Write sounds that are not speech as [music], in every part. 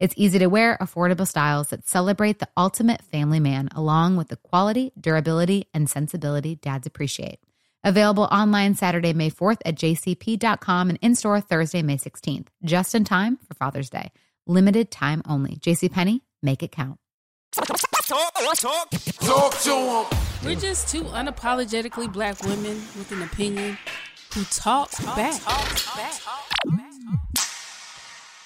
It's easy to wear, affordable styles that celebrate the ultimate family man, along with the quality, durability, and sensibility dads appreciate. Available online Saturday, May 4th at jcp.com and in store Thursday, May 16th, just in time for Father's Day. Limited time only. JCPenney, make it count. Talk, talk, talk to them. We're just two unapologetically black women with an opinion who talk, back.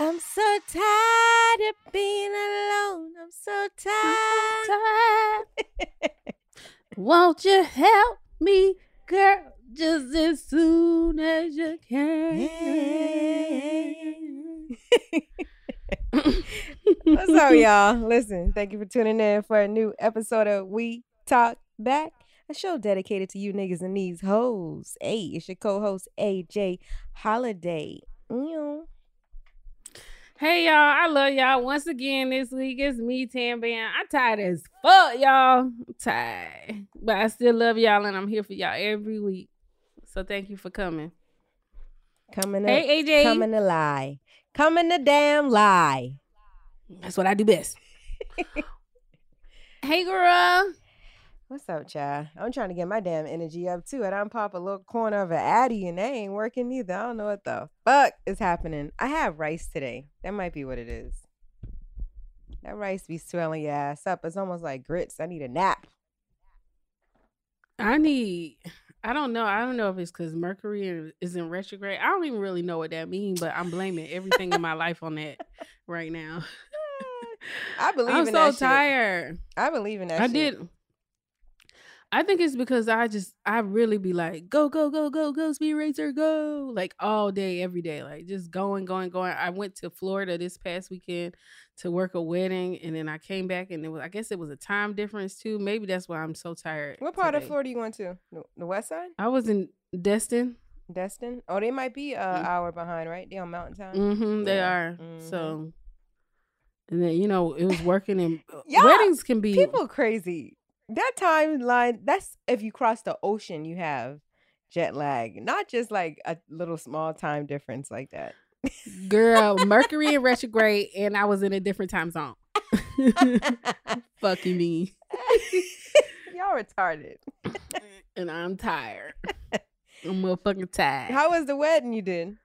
I'm so tired of being alone. I'm so tired. [laughs] Won't you help me, girl, just as soon as you can? What's [laughs] up, [laughs] y'all? Listen, thank you for tuning in for a new episode of We Talk Back, a show dedicated to you niggas and these hoes. Hey, it's your co-host AJ Holiday. Ew. Hey y'all, I love y'all. Once again this week it's me, Tam Bam. I'm tired as fuck, y'all. I'm tired. But I still love y'all and I'm here for y'all every week. So thank you for coming. Coming Hey, up, AJ. coming to lie. Coming to damn lie. That's what I do best. [laughs] hey girl. What's up, child? I'm trying to get my damn energy up too, and I'm pop a little corner of an Addy, and they ain't working either. I don't know what the fuck is happening. I have rice today. That might be what it is. That rice be swelling your ass up. It's almost like grits. I need a nap. I need I don't know. I don't know if it's because Mercury is in retrograde. I don't even really know what that means, but I'm blaming everything in my life on that right now. [laughs] I [laughs] believe I'm in so that shit. tired. I believe in that. I shit. did. I think it's because I just I really be like go go go go go speed racer go like all day every day like just going going going. I went to Florida this past weekend to work a wedding and then I came back and it was I guess it was a time difference too. Maybe that's why I'm so tired. What part of today. Florida you went to? The, west side? I was in Destin. Destin? Oh, they might be an Mm. hour behind, right? They on Mountain Time. Mm-hmm, they Yeah. are. Mhm. So and then you know it was working and Yeah, weddings can be People crazy. That timeline, that's if you cross the ocean, you have jet lag, not just like a little small time difference like that. girl Mercury in [laughs] retrograde and I was in a different time zone. [laughs] [laughs] Fucking me. Y'all retarded. and I'm tired. I'm motherfucking tired. How was the wedding you did?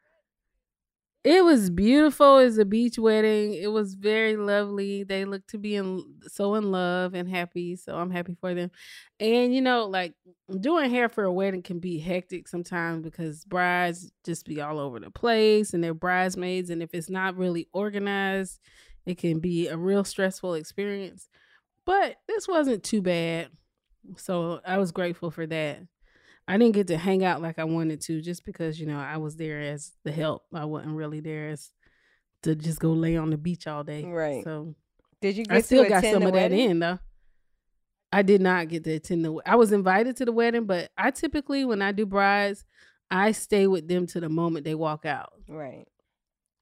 It was beautiful. It was a beach wedding. It was very lovely. They look to be in so in love and happy. So I'm happy for them. And you know, like doing hair for a wedding can be hectic sometimes because brides just be all over the place and they're bridesmaids. And if it's not really organized, it can be a real stressful experience. But this wasn't too bad. So I was grateful for that. I didn't get to hang out like I wanted to just because, you know, I was there as the help. I wasn't really there as to just go lay on the beach all day. Right. So Did you get I still to got some of that in though. I did not get to attend the I was invited to the wedding, but I typically when I do brides, I stay with them to the moment they walk out. Right.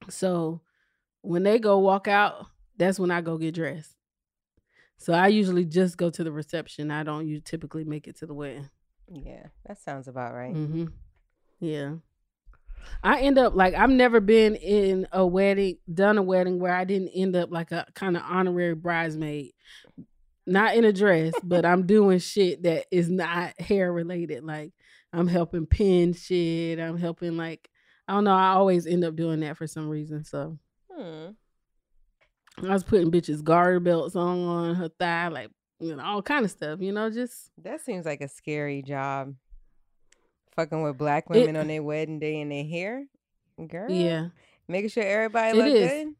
So when they go walk out, that's when I go get dressed. So I usually just go to the reception. I don't you typically make it to the wedding. Yeah, that sounds about right. Mm-hmm. Yeah. I end up like I've never been in a wedding, done a wedding where I didn't end up like a kind of honorary bridesmaid. Not in a dress, but I'm doing shit that is not hair related. Like I'm helping pin shit. I'm helping like I don't know. I always end up doing that for some reason. So Hmm. I was putting bitches garter belts on on her thigh, like you know, all kind of stuff. You know, just That seems like a scary job. Fucking with black It- women on their wedding day and their hair. Girl. yeah. Making sure everybody It look is. good.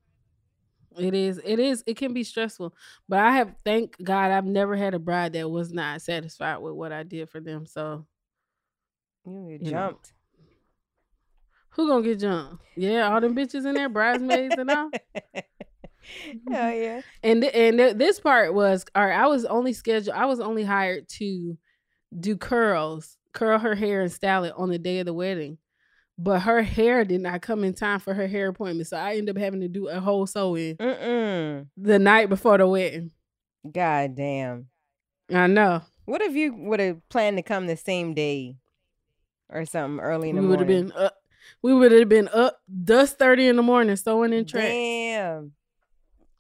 It is. It is. It can be stressful, but I have thank God I've never had a bride that was not satisfied with what I did for them. So You get You know. jumped. who gonna get jumped? Yeah, all them bitches in there, [laughs] bridesmaids and all. [laughs] [laughs] Hell yeah. And th- and th- this part was all right. I was only scheduled. I was only hired to do curls, curl her hair and style it on the day of the wedding. But her hair did not come in time for her hair appointment, so I ended up having to do a whole sew in Mm-mm. the night before the wedding. God damn. I know. What if you would have planned to come the same day or something early in the we would have been up. We would have been up dust thirty in the morning sewing in tracks. Damn.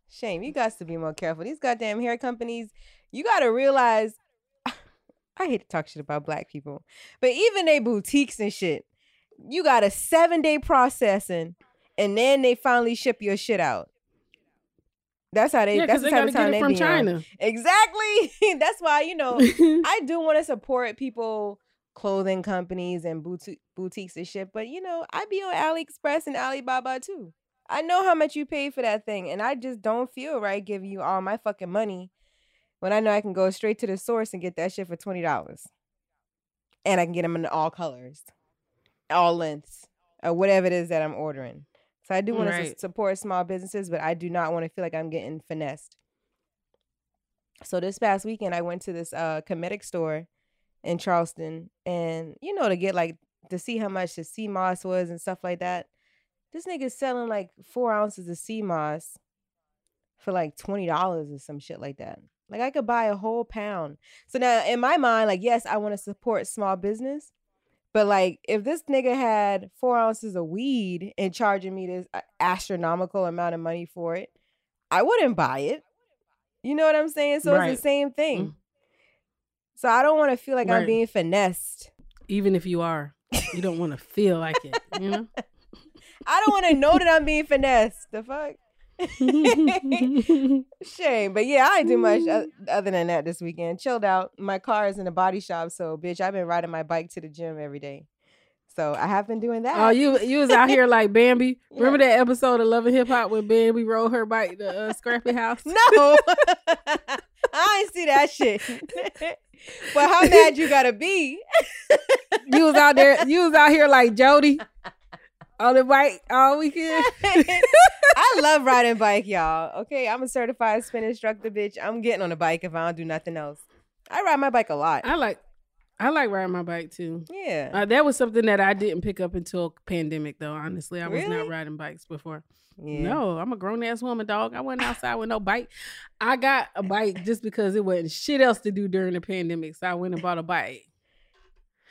Shame. You got to be more careful. These goddamn hair companies, you got to realize. [laughs] I hate to talk shit about black people, but even they boutiques and shit, you got a seven day processing, and then they finally ship your shit out. That's how they. yeah, that's the type of time they from be on. China. Exactly. [laughs] that's why you know [laughs] I do want to support people, clothing companies and boutique boutiques and shit. But you know, I be on AliExpress and Alibaba too. I know how much you paid for that thing, and I just don't feel right giving you all my fucking money when I know I can go straight to the source and get that shit for twenty dollars, and I can get them in all colors, all lengths, or whatever it is that I'm ordering. So I do want to support small businesses, but I do not want to feel like I'm getting finessed. So this past weekend, I went to this uh cosmetic store in Charleston, and you know to get like to see how much the sea moss was and stuff like that. This nigga's selling like four ounces of sea moss for like twenty dollars or some shit like that. Like I could buy a whole pound. So now in my mind, like yes, I want to support small business, but like if this nigga had four ounces of weed and charging me this astronomical amount of money for it, I wouldn't buy it. You know what I'm saying? So Right. it's the same thing. Mm. So I don't want to feel like I'm being finessed. Even if you are, you don't want to feel like it. You know. [laughs] I don't want to know that I'm being finessed. The fuck? [laughs] Shame. But yeah, I ain't do much [laughs] other than that this weekend. Chilled out. My car is in the body shop, so bitch, I've been riding my bike to the gym every day. So I have been doing that. Oh, you you was out here [laughs] like Bambi. Yeah. Remember that episode of Love and Hip Hop when Bambi rode her bike to uh, Scrappy House? No, I ain't see that shit. but how mad you gotta be? You was out there. You was out here like Jody on the bike all weekend. [laughs] I love [laughs] riding bike, y'all. Okay, I'm a certified spin instructor, bitch. I'm getting on a bike if I don't do nothing else. I ride my bike a lot. I like I like riding my bike too. Yeah. Uh, that was something that I didn't pick up until pandemic though. Honestly, I was Really? not riding bikes before. yeah. No, I'm a grown ass woman, dog. I wasn't outside with no bike. I got a bike just because it wasn't shit else to do during the pandemic, so I went and bought a bike.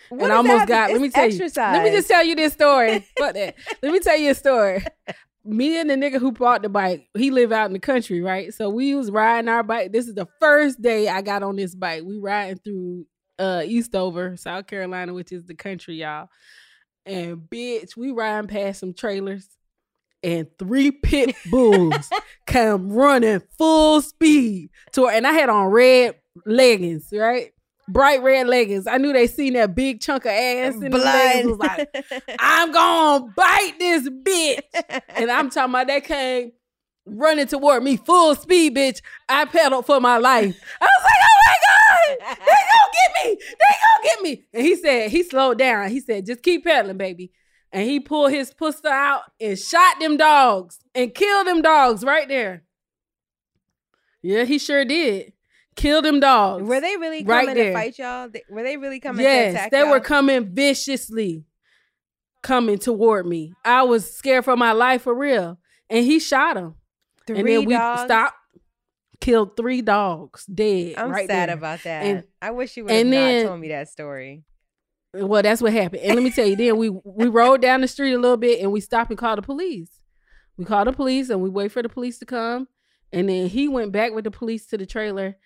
What and almost got. Let me tell exercise. you. Let me just tell you this story. Fuck that. Let me tell you a story. me and the nigga who bought the bike, he live out in the country, right? So we was riding our bike. This is the first day I got on this bike. We riding through uh Eastover, South Carolina, which is the country, y'all. And bitch, we riding past some trailers and three pit [laughs] bulls come running full speed to and I had on red leggings, right? Bright red leggings. I knew they seen that big chunk of ass in the leggings. Was like, [laughs] I'm gonna bite this bitch. And I'm talking about that came running toward me full speed, bitch. I pedaled for my life. I was like, oh my God, they gonna get me. They gonna get me. And he said, he slowed down. He said, just keep pedaling, baby. And he pulled his pistol out and shot them dogs and killed them dogs right there. Yeah, he sure did. Kill them dogs. Were they really Right coming there. to fight y'all? Were they really coming yes, to attack they y'all? were coming viciously, coming toward me. I was scared for my life for real. And he shot him. Three and then we dogs? stopped, killed three dogs dead. I'm right sad there. about that. And- I wish you would have not then- told me that story. Well, that's what happened. And let me tell you, then we we rode down the street a little bit and we stopped and called the police. We called the police and we wait for the police to come. And then he went back with the police to the trailer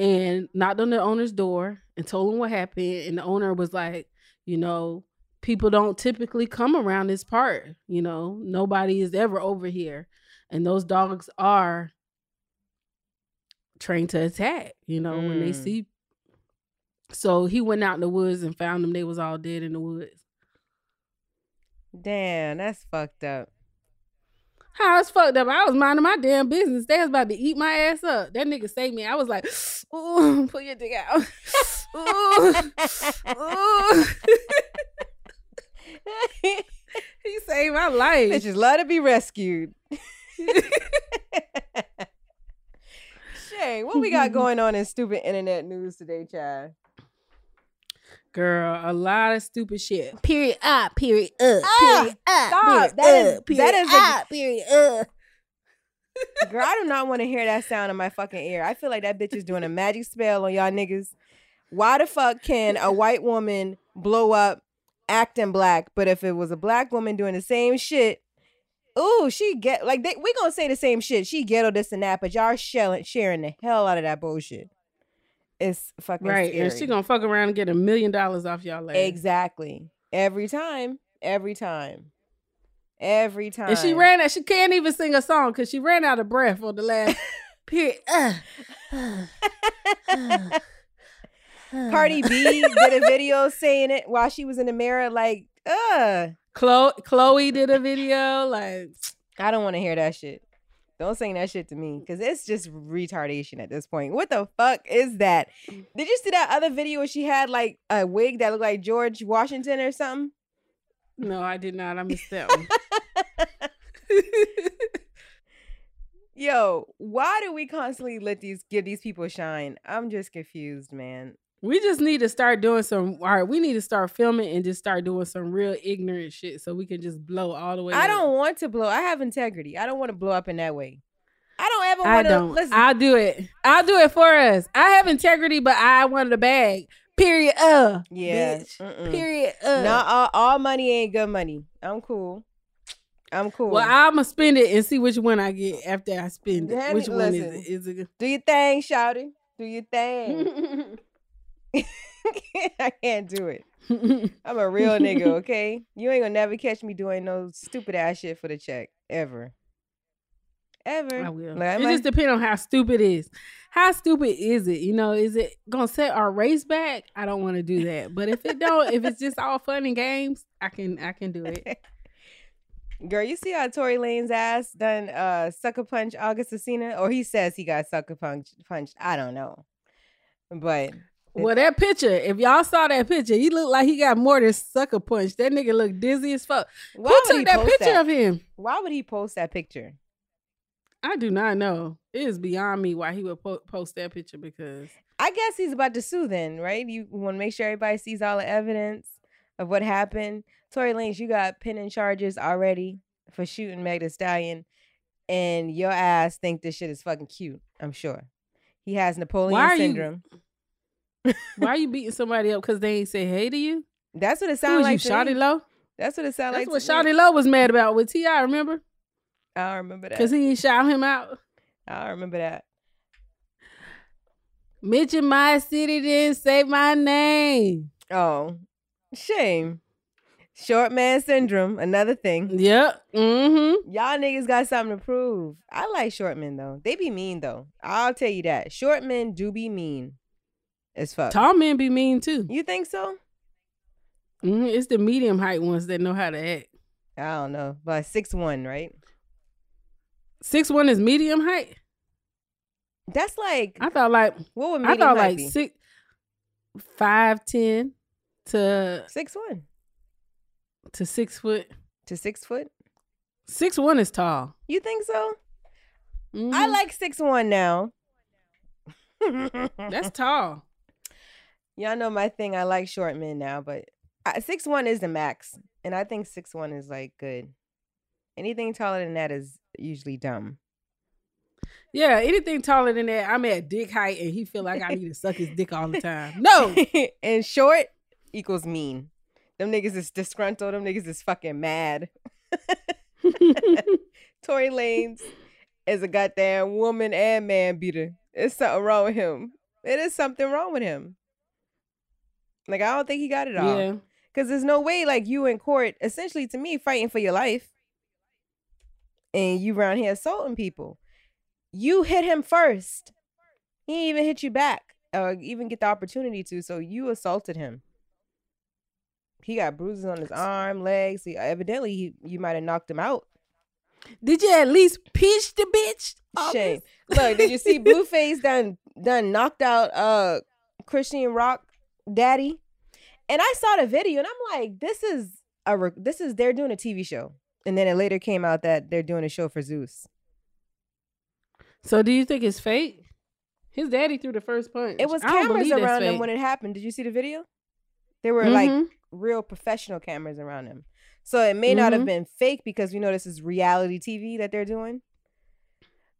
and knocked on the owner's door and told him what happened. And the owner was like, you know, people don't typically come around this part. You know, nobody is ever over here. And those dogs are trained to attack, you know, when they Mm. see so he went out in the woods and found them. They was all dead in the woods. Damn, that's fucked up. How it's fucked up. I was minding my damn business. They was about to eat my ass up. That nigga saved me. I was like, [gasps] ooh, pull your dick out. [laughs] ooh, ooh. [laughs] he saved my life. Bitches love to be rescued. [laughs] Shay, what we got going on in stupid internet news today, Chad? Girl, a lot of stupid shit. Period up, period uh, up, Ah, period up, stop. period That is- up, period that is a- up, period up. [laughs] Girl, I do not want to hear that sound in my fucking ear. I feel like that bitch is doing a magic spell on y'all niggas. Why the fuck can a white woman blow up acting black, but if it was a black woman doing the same shit, ooh, she get like they, we gonna say the same shit. She ghetto this and that, but y'all sharing sharing the hell out of that bullshit. It's fucking Right, and she gonna fuck around and get a million dollars off y'all later. exactly every time, every time, every time. And she ran out. She can't even sing a song because she ran out of breath on the last [laughs] period. Uh, [sighs] [sighs] [sighs] Cardi B did a [laughs] video saying it while she was in the mirror, like, uh, Chloe, Chloe did a video like I don't want to hear that shit. Don't sing that shit to me mm. because it's just retardation at this point. What the fuck is that? Mm. Did you see that other video where she had like a wig that looked like George Washington or something? no, I did not. I missed that one. [laughs] Yo, why do we constantly let these give these people shine? I'm just confused, man. We just need to start doing some. All right, we need to start filming and just start doing some real ignorant shit so we can just blow all the way. I up. don't want to blow. I have integrity. I don't want to blow up in that way. I don't ever want to don't. listen. I'll do it. I'll do it for us. I have integrity, but I wanted a bag. Period. Uh. Yeah, Bitch. mm-mm. Period. Uh. Not all, all money ain't good money. I'm cool. I'm cool. Well, I'm gonna spend it and see which one I get after I spend it. Which one listen. is it? Is it? Do your thing, shouty. Do your thing. [laughs] [laughs] I can't do it. [laughs] I'm a real nigga, okay? You ain't gonna never catch me doing no stupid ass shit for the check. Ever. Ever. I will. Like, it I'm just depends on how stupid it is. How stupid is it? You know, is it gonna set our race back? I don't want to do that. But if it don't, if it's just all fun and games, I can I can do it. [laughs] Girl, you see how Tory Lanez ass done uh sucker punch August Alsina? Or he says he got sucker punch punched. I don't know. But Well, that picture, if y'all saw that picture, he looked like he got more than sucker punch. That nigga looked dizzy as fuck. why Who took that picture that? of him? Why would he post that picture? I do not know. It is beyond me why he would po- post that picture because I guess he's about to sue then, right? You want to make sure everybody sees all the evidence of what happened. Tory Lanez, you got pending charges already for shooting Meg Thee Stallion, and your ass think this shit is fucking cute. I'm sure. He has Napoleon are you- syndrome. Why are you beating somebody up because they ain't say hey to you? That's what it sounds like. you. Shawty Lo? That's what it sounds like. That's what. Shawty Lo was mad about with Ti. Remember? I remember that. Cause he shout him out. I remember that. Mention my city, didn't say my name. Oh, shame. Short man syndrome, another thing. Yep. Mm-hmm. Y'all niggas got something to prove. I like short men though. They be mean though. I'll tell you that. Short men do be mean as fuck. Tall men be mean too. You think so? hmm It's the medium height ones that know how to act. I don't know. But six one, right? Six one is medium height. That's like I thought like what would I medium thought height like be? six, five ten to six one to six foot. to six foot. Six one is tall. You think so? I Mhm. like six one now. [laughs] That's tall. Y'all know my thing. I like short men now, but I- six one is the max, and I think six one is like good. Anything taller than that is usually dumb. Yeah, anything taller than that, I'm at dick height, and he feel like I need to suck his dick all the time. No, [laughs] and short equals mean. Them niggas is disgruntled. Them niggas is fucking mad. [laughs] [laughs] Tory Lanez is a goddamn woman and man beater. There's something wrong with him. It is something wrong with him. Like I don't think he got it all. yeah, Cause there's no way like you in court, essentially to me, fighting for your life. And you around here assaulting people. You hit him first. He didn't even hit you back. Or even get the opportunity to. So you assaulted him. He got bruises on his arm, legs. He, evidently he you might have knocked him out. did you at least pinch the bitch? Shame. Look, did you see [laughs] Blueface done done knocked out uh Chrisean Rock Daddy? And I saw the video and I'm like, this is a re- this is they're doing a TV show. And then it later came out that they're doing a show for Zeus. So do you think it's fake? His daddy threw the first punch. It was cameras around him when it happened. Did you see the video? There were like Mhm. real professional cameras around him. So it may not have Mhm. been fake because we know this is reality TV that they're doing.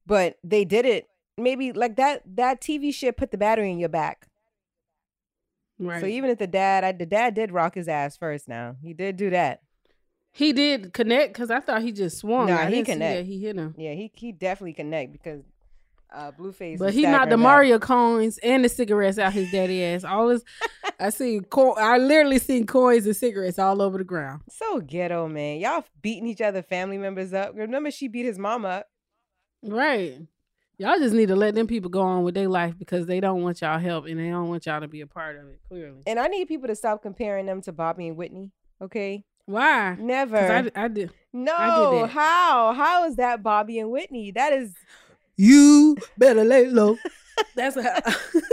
But they did it. Maybe like that that TV shit put the battery in your back. Right. So even if the dad, I, the dad did rock his ass first. Now he did do that. he did connect because I thought he just swung. Nah, I he connect. he hit him. Yeah, he he definitely connect because uh, Blueface. But he knocked the back. Mario coins and the cigarettes out his daddy ass. All his, I see. Co- I literally seen coins and cigarettes all over the ground. So ghetto, man. Y'all beating each other family members up. Remember, she beat his mom up. Right. Y'all just need to let them people go on with their life because they don't want y'all help and they don't want y'all to be a part of it. Clearly. And I need people to stop comparing them to Bobby and Whitney. Okay, Why? never I, I did. no, that. how? How is that Bobby and Whitney? That is. You better lay low. [laughs] That's how.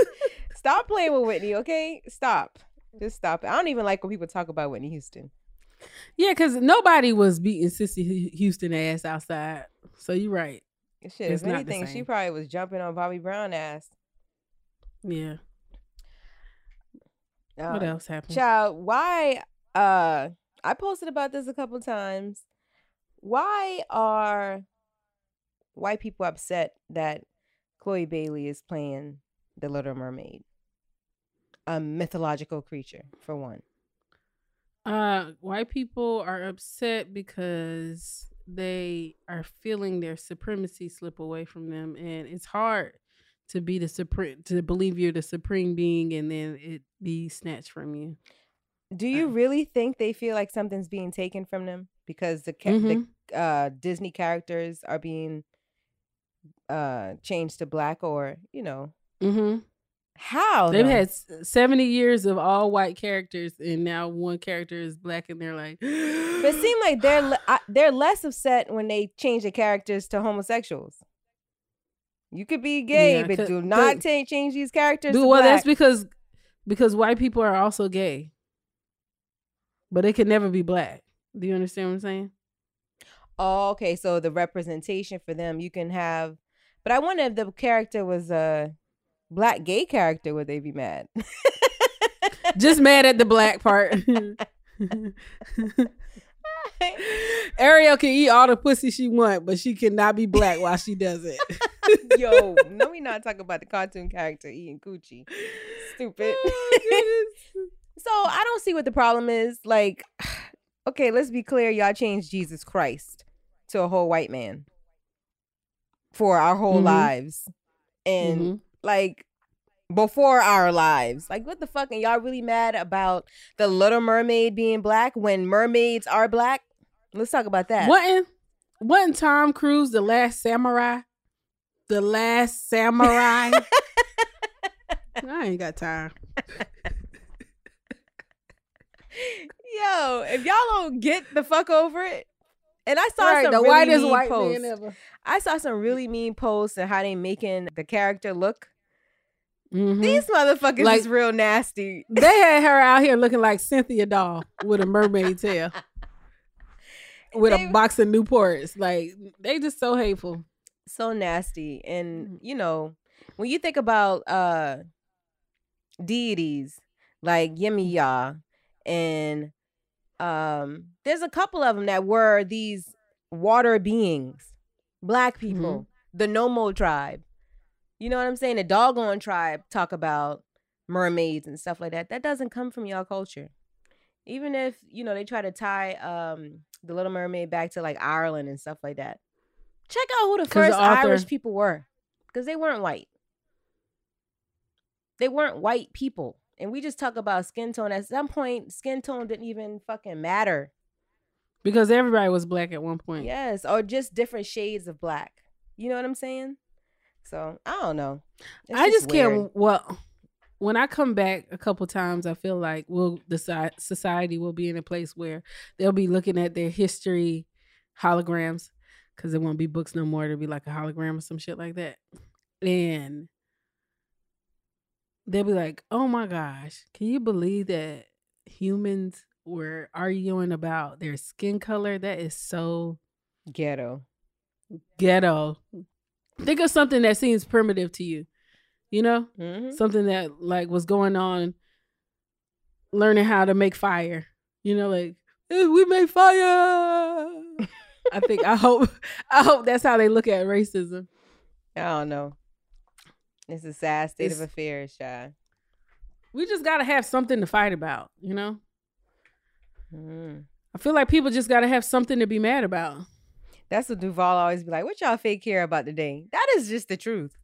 [laughs] Stop playing with Whitney. Okay, stop. Just stop it. I don't even like when people talk about Whitney Houston. yeah, because nobody was beating Cissy Houston ass outside. So you're right. Shit, It's if not the anything, she probably was jumping on Bobby Brown ass. Yeah. what Uh, else happened? Child, why uh I posted about this a couple times. Why are white people upset that Chloe Bailey is playing the Little Mermaid? A mythological creature, for one. Uh, white people are upset because they are feeling their supremacy slip away from them, and it's hard to be the supreme to believe you're the supreme being, and then it be snatched from you. Do you Uh. really think they feel like something's being taken from them because the ca- Mhm. the uh, Disney characters are being uh changed to black, or you know Mm-hmm. How They've though? had seventy years of all white characters, and now one character is black, and they're like, [gasps] But it seemed like they're le- I, they're less upset when they change the characters to homosexuals. You could be gay, Yeah, but do not change these characters. Dude, well, black. that's because because white people are also gay, but they can never be black. Do you understand what I'm saying? oh, okay. So the representation for them, you can have. But I wonder if the character was a black gay character, would they be mad? Just mad at the black [laughs] part. [laughs] Ariel can eat all the pussy she want, but she cannot be black while she does it. [laughs] Yo, no, we not talking about the cartoon character eating coochie. Stupid. so I don't see what the problem is. Like, [sighs] okay, let's be clear. Y'all changed Jesus Christ to a whole white man. for our whole Mhm. lives. And Mhm. Like before our lives. Like what the fuck? And y'all really mad about the little mermaid being black when mermaids are black? Let's talk about that. Wasn't wasn't Tom Cruise the last samurai? The last samurai. [laughs] I ain't got time. [laughs] Yo, if y'all don't get the fuck over it. And I saw Right, some the really whitest mean white posts. man ever. I saw some really mean posts and how they making the character look. Mhm. These motherfuckers Like- is real nasty. They had her out here looking like Cynthia Doll with a mermaid [laughs] tail. With They- a box of Newports. Like they just so hateful. so nasty and you know when you think about uh deities like Yemaya and um there's a couple of them that were these water beings black people the Nommo tribe. You know what i'm saying? The Dogon tribe talk about mermaids and stuff like that. That doesn't come from y'all culture. Even if you know they try to tie um the little mermaid back to like ireland and stuff like that. Check out who the first irish author- people were because they weren't white. They weren't white people and we just talk about skin tone at some point skin tone didn't even fucking matter Because everybody was black at one point. yes or just different shades of black you know what i'm saying so i don't know It's I just weird. can't. Well, when I come back a couple times, I feel like we'll the society will be in a place where they'll be looking at their history holograms because it won't be books no more. It'll be like a hologram or some shit like that, and they'll be like, "Oh my gosh, can you believe that humans were arguing about their skin color? That is so ghetto ghetto." Think of something that seems primitive to you, you know mm-hmm. something that like was going on learning how to make fire you know like "Eh, we make fire [laughs] i think i hope [laughs] i hope that's how they look at racism i don't know it's a sad state of It's- affairs child we just gotta have something to fight about you know mm. i feel like people just gotta have something to be mad about That's what Duval always be like. What y'all fake care about today? That is just the truth.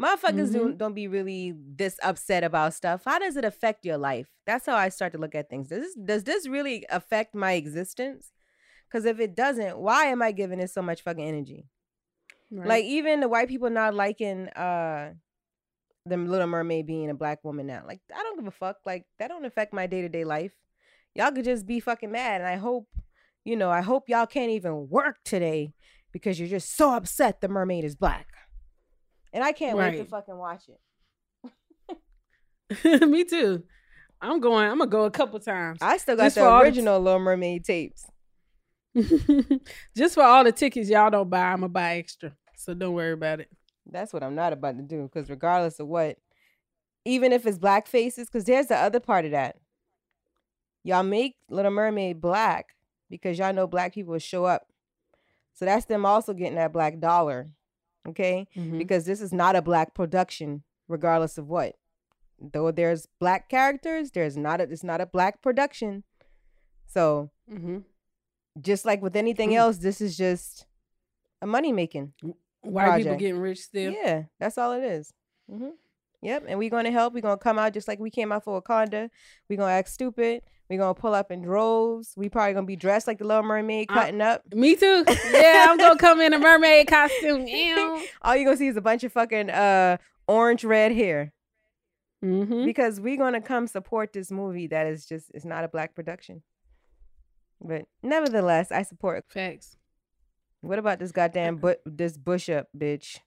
Motherfuckers don't, don't be really this upset about stuff. How does it affect your life? That's how I start to look at things. Does this, does this really affect my existence? Because if it doesn't, why am I giving it so much fucking energy? Like even the white people not liking uh the Little Mermaid being a black woman now. Like I don't give a fuck. Like that don't affect my day to day life. Y'all could just be fucking mad, and I hope, you know, I hope y'all can't even work today because you're just so upset the mermaid is black. And I can't wait to fucking watch it. [laughs] me too i'm going i'm gonna go a couple times I still got Just the all the- original Little Mermaid tapes. [laughs] just for all the tickets y'all don't buy i'm gonna buy extra so don't worry about it That's what I'm not about to do. Because regardless of what, even if it's black faces, because there's the other part of that. Y'all make Little Mermaid black because y'all know black people will show up. So that's them also getting that black dollar. Okay? Mhm. Because this is not a black production, regardless of what. Though there's black characters, there's not a it's not a black production. So Mhm. just like with anything Mm. else, this is just a money making. White people getting rich still Yeah, that's all it is. Mm-hmm. Yep, and we're gonna help. We're gonna come out just like we came out for Wakanda. We're gonna act stupid. We're gonna pull up in droves. We probably gonna be dressed like the Little Mermaid, cutting up. Me too. Yeah, I'm gonna come in a mermaid costume. Ew. [laughs] All you gonna see is a bunch of fucking uh orange red hair Mm-hmm. because we're gonna come support this movie that is just it's not a black production. But nevertheless, I support. Facts. What about this goddamn but this Bishop bitch,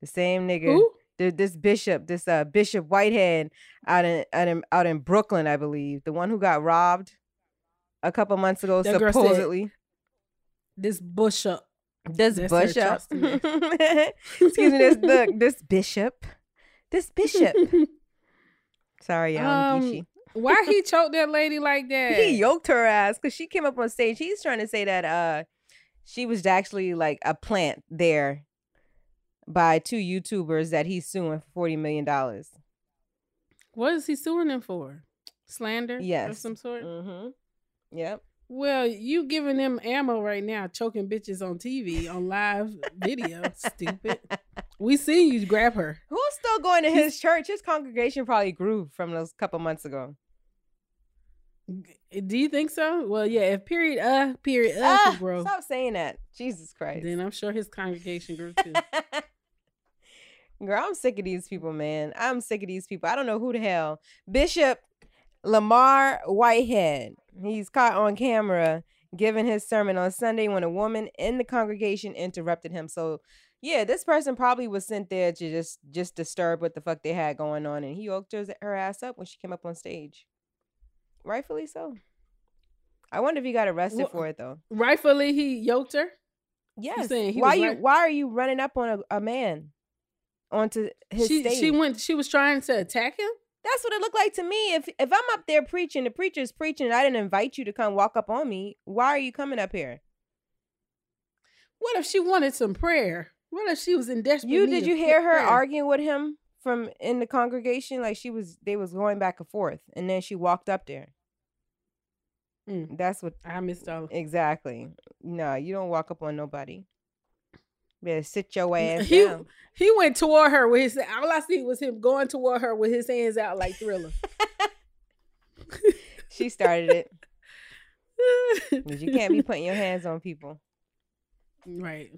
the same nigga. Who? the, this bishop, this uh Bishop Whitehead out in, out in out in Brooklyn, I believe, the one who got robbed a couple months ago, That girl said- supposedly. This bush up. This bishop, [laughs] excuse me, this look, this bishop, this bishop. [laughs] Sorry, y'all, I'm Um, Why he [laughs] choked that lady like that? He yoked her ass because she came up on stage. He's trying to say that uh she was actually like a plant there by two YouTubers that he's suing for forty million dollars. What is he suing them for? Slander? Of Yes. some sort? Mm-hmm. Yep. Well, you giving them ammo right now, choking bitches on TV on live video. Stupid. [laughs] We see you grab her. Who's still going to his church? His congregation probably grew from those couple months ago. Do you think so? Well, yeah. If period uh period uh Ah, grow, stop saying that. Jesus Christ. then I'm sure his congregation grew too. [laughs] Girl, I'm sick of these people, man. I'm sick of these people. I don't know who the hell. Bishop Lamar Whitehead. He's caught on camera giving his sermon on Sunday when a woman in the congregation interrupted him. So, yeah, this person probably was sent there to just just disturb what the fuck they had going on, and he yoked her ass up when she came up on stage. Rightfully so. I wonder if he got arrested Well, for it though. Rightfully, he yoked her. Yes. why you right- why are you running up on a, a man onto his She stage? she went. She was trying to attack him. That's what it looked like to me. If if I'm up there preaching, the preacher's preaching, and I didn't invite you to come walk up on me, why are you coming up here? What if she wanted some prayer? What if she was in desperate You need did you hear her prayer? arguing with him from in the congregation? Like she was they was going back and forth, and then she walked up there. Mm. That's what I missed all. exactly. No, you don't walk up on nobody. Better sit your ass He down. he went toward her with his. All I see was him going toward her with his hands out like Thriller. [laughs] She started it. [laughs] you can't be putting your hands on people. right.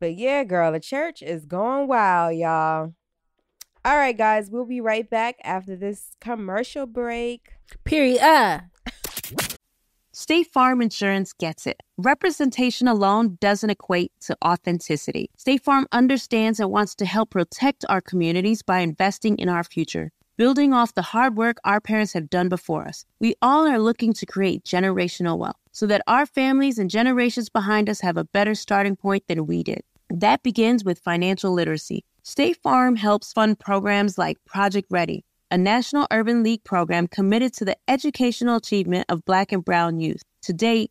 But yeah, girl, the church is going wild, y'all. All right, guys, we'll be right back after this commercial break. Period. Uh. State Farm Insurance gets it. Representation alone doesn't equate to authenticity. State Farm understands and wants to help protect our communities by investing in our future. Building off the hard work our parents have done before us, we all are looking to create generational wealth so that our families and generations behind us have a better starting point than we did. That begins with financial literacy. State Farm helps fund programs like Project Ready a National Urban League program committed to the educational achievement of Black and Brown youth. To date,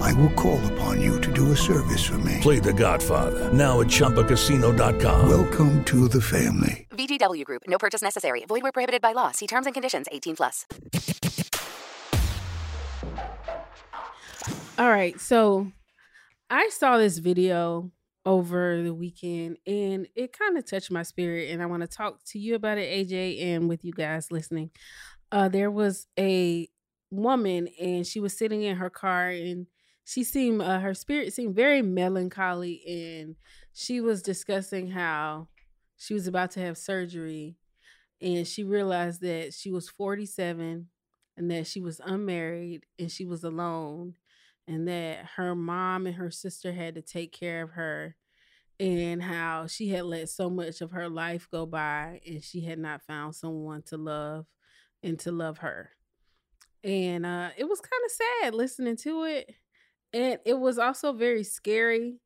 I will call upon you to do a service for me. Play the Godfather. Now at ChumbaCasino.com. Welcome to the family. VGW Group. No purchase necessary. Void where prohibited by law. See terms and conditions. 18 plus. All right, so I saw this video over the weekend and it kind of touched my spirit and I want to talk to you about it AJ and with you guys listening. Uh there was a woman and she was sitting in her car and she seemed uh, her spirit seemed very melancholy and she was discussing how she was about to have surgery and she realized that she was 47 and that she was unmarried and she was alone and that her mom and her sister had to take care of her and how she had let so much of her life go by and she had not found someone to love and to love her. And uh it was kind of sad listening to it. And it was also very scary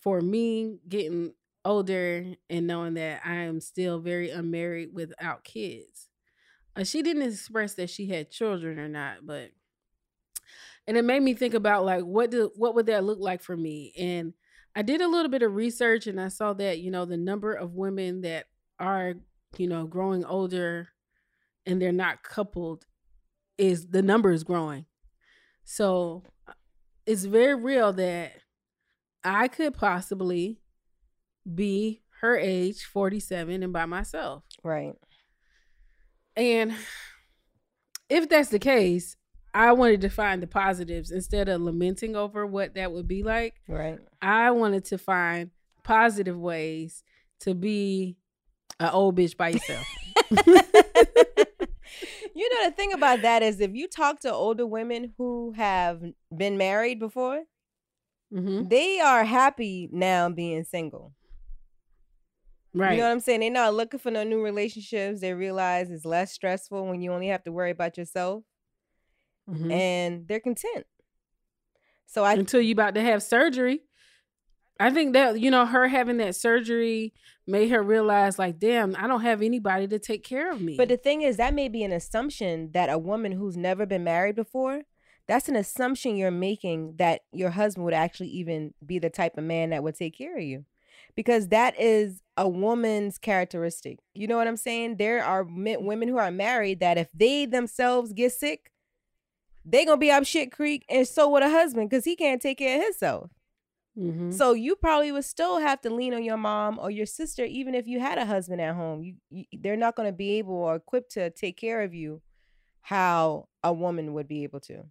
for me getting older and knowing that I am still very unmarried without kids. Uh, she didn't express that she had children or not, but and it made me think about like what do what would that look like for me and i did a little bit of research and i saw that you know the number of women that are you know growing older and they're not coupled is the number is growing so uh, it's very real that i could possibly be her age 47 and by myself right and if that's the case I wanted to find the positives instead of lamenting over what that would be like. Right. I wanted to find positive ways to be an old bitch by yourself. [laughs] [laughs] you know the thing about that is if you talk to older women who have been married before, mm-hmm. they are happy now being single. Right. You know what I'm saying? They're not looking for no new relationships. They realize it's less stressful when you only have to worry about yourself Mhm. and they're content. So I until you about to have surgery. I think that you know her having that surgery made her realize like damn, I don't have anybody to take care of me. But the thing is that may be an assumption that a woman who's never been married before, that's an assumption you're making that your husband would actually even be the type of man that would take care of you. Because that is a woman's characteristic. You know what I'm saying? There are men, women who are married that if they themselves get sick, they gonna be up shit creek, and so would a husband because he can't take care of himself. Mhm. So you probably would still have to lean on your mom or your sister, even if you had a husband at home. You, you they're not gonna be able or equipped to take care of you how a woman would be able to.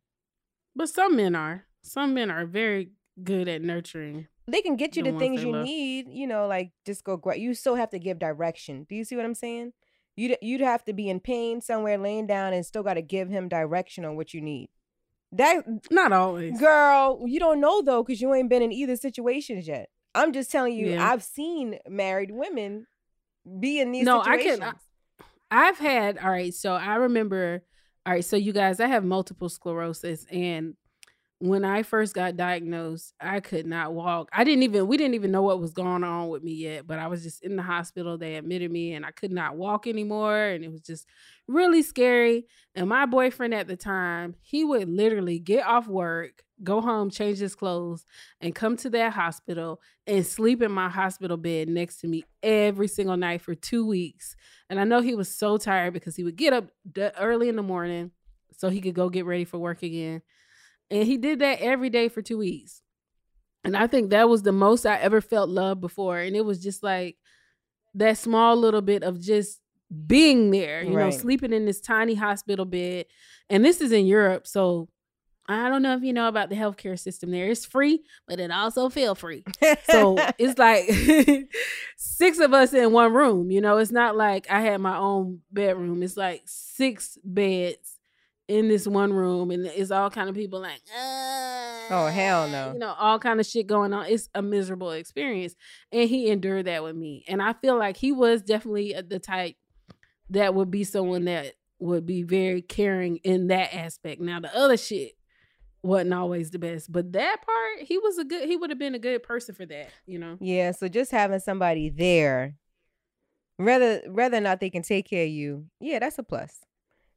But some men are. Some men are very good at nurturing. They can get you The the, things you love. need, you know, like just go gra- You still have to give direction. Do you see what I'm saying? You'd you'd have to be in pain somewhere, laying down, and still got to give him direction on what you need. That not always, girl. You don't know though, because you ain't been in either situations yet. I'm just telling you, Yeah. I've seen married women be in these no, I can. I, I've had all right. So I remember. All right, so you guys, I have multiple sclerosis, and when I first got diagnosed, I could not walk. I didn't even. We didn't even know what was going on with me yet. But I was just in the hospital. They admitted me, and I could not walk anymore, and it was just really scary. And my boyfriend at the time, he would literally get off work, go home, change his clothes, and come to that hospital and sleep in my hospital bed next to me every single night for two weeks. And I know he was so tired because he would get up early in the morning so he could go get ready for work again. And he did that every day for two weeks. And I think that was the most I ever felt love before. And it was just like that small little bit of just being there, you know, sleeping in this tiny hospital bed. And this is in Europe. So I don't know if you know about the healthcare system there. It's free, but it also feel free. So [laughs] it's like [laughs] six of us in one room. You know, it's not like I had my own bedroom. It's like six beds in this one room, and it's all kind of people like, oh hell no. you know, all kind of shit going on. It's a miserable experience, and he endured that with me. And I feel like he was definitely uh, the type that would be someone that would be very caring in that aspect. Now the other shit wasn't always the best, but that part he was a good. He would have been a good person for that. You know. Yeah, so just having somebody there, rather rather or not they can take care of you, yeah, that's a plus.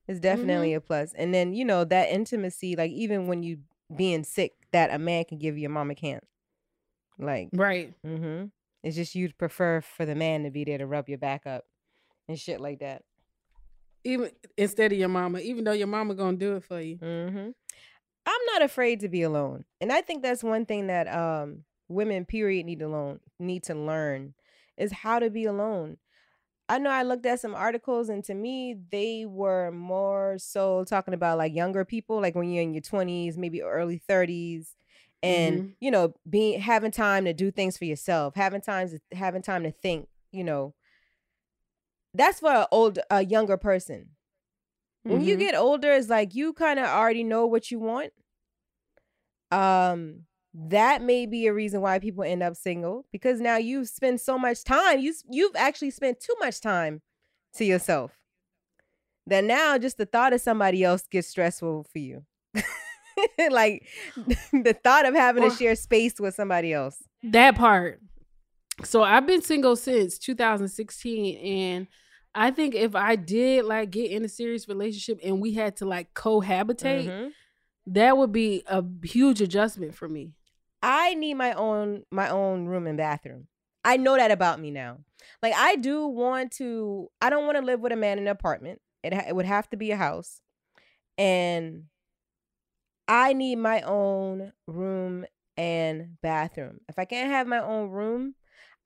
It's definitely a plus. And then you know that intimacy, like even when you being sick that a man can give you, a mama can't. Like Right. Mm-hmm. It's just you'd prefer for the man to be there to rub your back up and shit like that. Even instead of your mama, even though your mama gonna do it for you. Mm-hmm. I'm not afraid to be alone, and I think that's one thing that um women period need to learn need to learn is how to be alone. I know I looked at some articles, and to me, they were more so talking about like younger people, like when you're in your 20s, maybe early 30s, and Mhm. you know, being having time to do things for yourself, having times having time to think. You know, that's for an old a younger person. When you Mhm. get older, it's like you kind of already know what you want. Um, that may be a reason why people end up single because now you've spent so much time. you you've actually spent too much time to yourself. That now just the thought of somebody else gets stressful for you. [laughs] like [sighs] [laughs] the thought of having to share space with somebody else. That part. So I've been single since 2016 and I think if I did like get in a serious relationship and we had to like cohabitate, Mhm. that would be a huge adjustment for me. I need my own my own room and bathroom. I know that about me now. Like I do want to. I don't want to live with a man in an apartment. It ha- it would have to be a house, and I need my own room and bathroom. If I can't have my own room,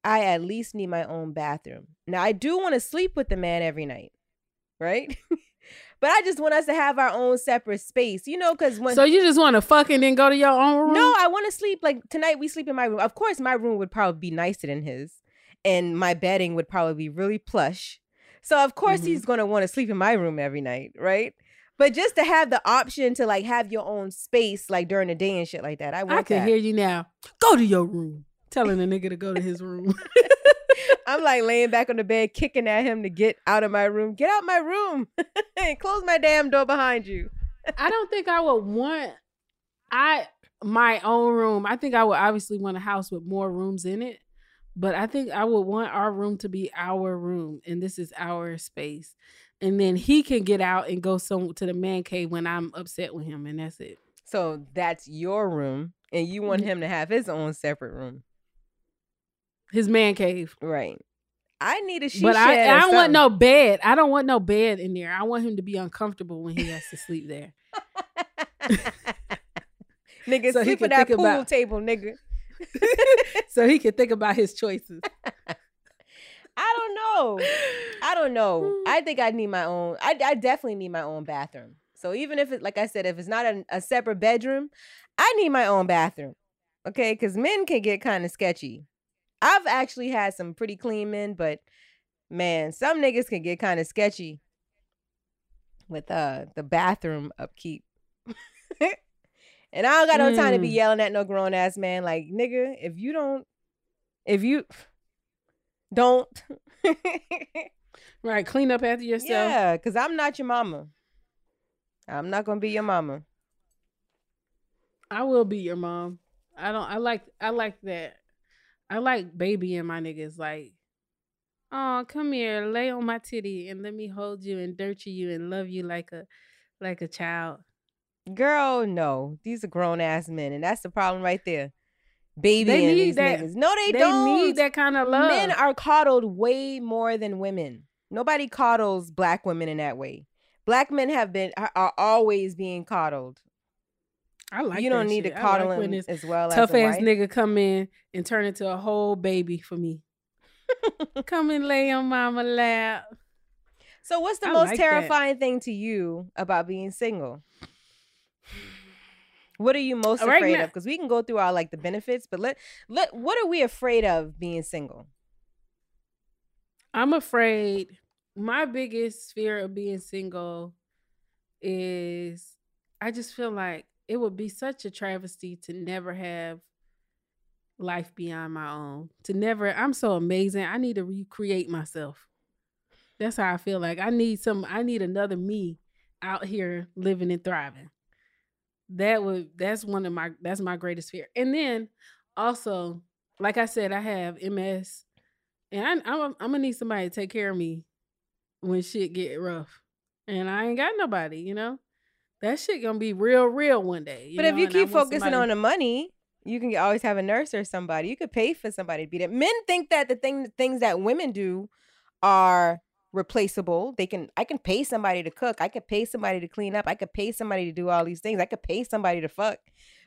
I at least need my own bathroom. Now I do want to sleep with the man every night, right? [laughs] but I just want us to have our own separate space, you know, because when So you just want to fuck and then go to your own room? no, I want to sleep. Like tonight, we sleep in my room. Of course, my room would probably be nicer than his, and my bedding would probably be really plush. So of course, Mm-hmm. he's gonna want to sleep in my room every night, right? But just to have the option to like have your own space, like during the day and shit like that, I want I can that. hear you now. Go to your room. Telling a nigga to go to his room. [laughs] I'm like laying back on the bed, kicking at him to get out of my room. Get out my room [laughs] and close my damn door behind you. I don't think I would want I my own room. I think I would obviously want a house with more rooms in it, but I think I would want our room to be our room and this is our space. And then he can get out and go some to the man cave when I'm upset with him and that's it. So that's your room, and you want him to have his own separate room, His man cave. right? I need a she but I, I don't want no bed. I don't want no bed in there. I want him to be uncomfortable when he has to sleep there. [laughs] Nigga, So sleep at that pool about- table, nigga. [laughs] so he can think about his choices. [laughs] I don't know. I don't know. [sighs] I think I need my own. I, I definitely need my own bathroom. So even if it, like I said, if it's not a, a separate bedroom, I need my own bathroom. Okay, because men can get kind of sketchy. I've actually had some pretty clean men, but man, some niggas can get kind of sketchy with uh the bathroom upkeep. [laughs] and I don't got no time to be Mm. yelling at no grown ass man. Like nigga, if you don't, if you [sighs] don't, [laughs] Right. Clean up after yourself. yeah, because I'm not your mama. I'm not gonna be your mama. I will be your mom. I don't I like I like that. I like babying my niggas like Oh, come here, lay on my titty and let me hold you and dirty you and love you like a like a child. Girl, no, these are grown ass men, and that's the problem right there. Baby They and need these that- niggas. No, they, they don't. need that kind of love. Men are coddled way more than women. Nobody coddles black women in that way. Black men have been are always being coddled. I like you don't that need shit. to coddle like him as well Tough as ass wife. nigga come in and turn into a whole baby for me. [laughs] come and lay on mama lap. So, what's the I most like that. terrifying thing to you about being single? [sighs] What are you most Right afraid now- of? Because we can go through all like the benefits, but let let what are we afraid of being single? I'm afraid my biggest fear of being single is I just feel like it would be such a travesty to never have life beyond my own. To never I'm so amazing. I need to recreate myself. That's how I feel like I need some I need another me out here living and thriving. That would that's one of my that's my greatest fear. And then also, like I said, I have MS and I, I'm I'm gonna need somebody to take care of me when shit get rough, and I ain't got nobody, you know. That shit gonna be real, real one day. but if you and keep focusing somebody- on the money, you can always have a nurse or somebody. You could pay for somebody to be there. Men think that the thing things that women do are replaceable. They can I can pay somebody to cook. I could pay somebody to clean up. I could pay somebody to do all these things. I could pay somebody to fuck.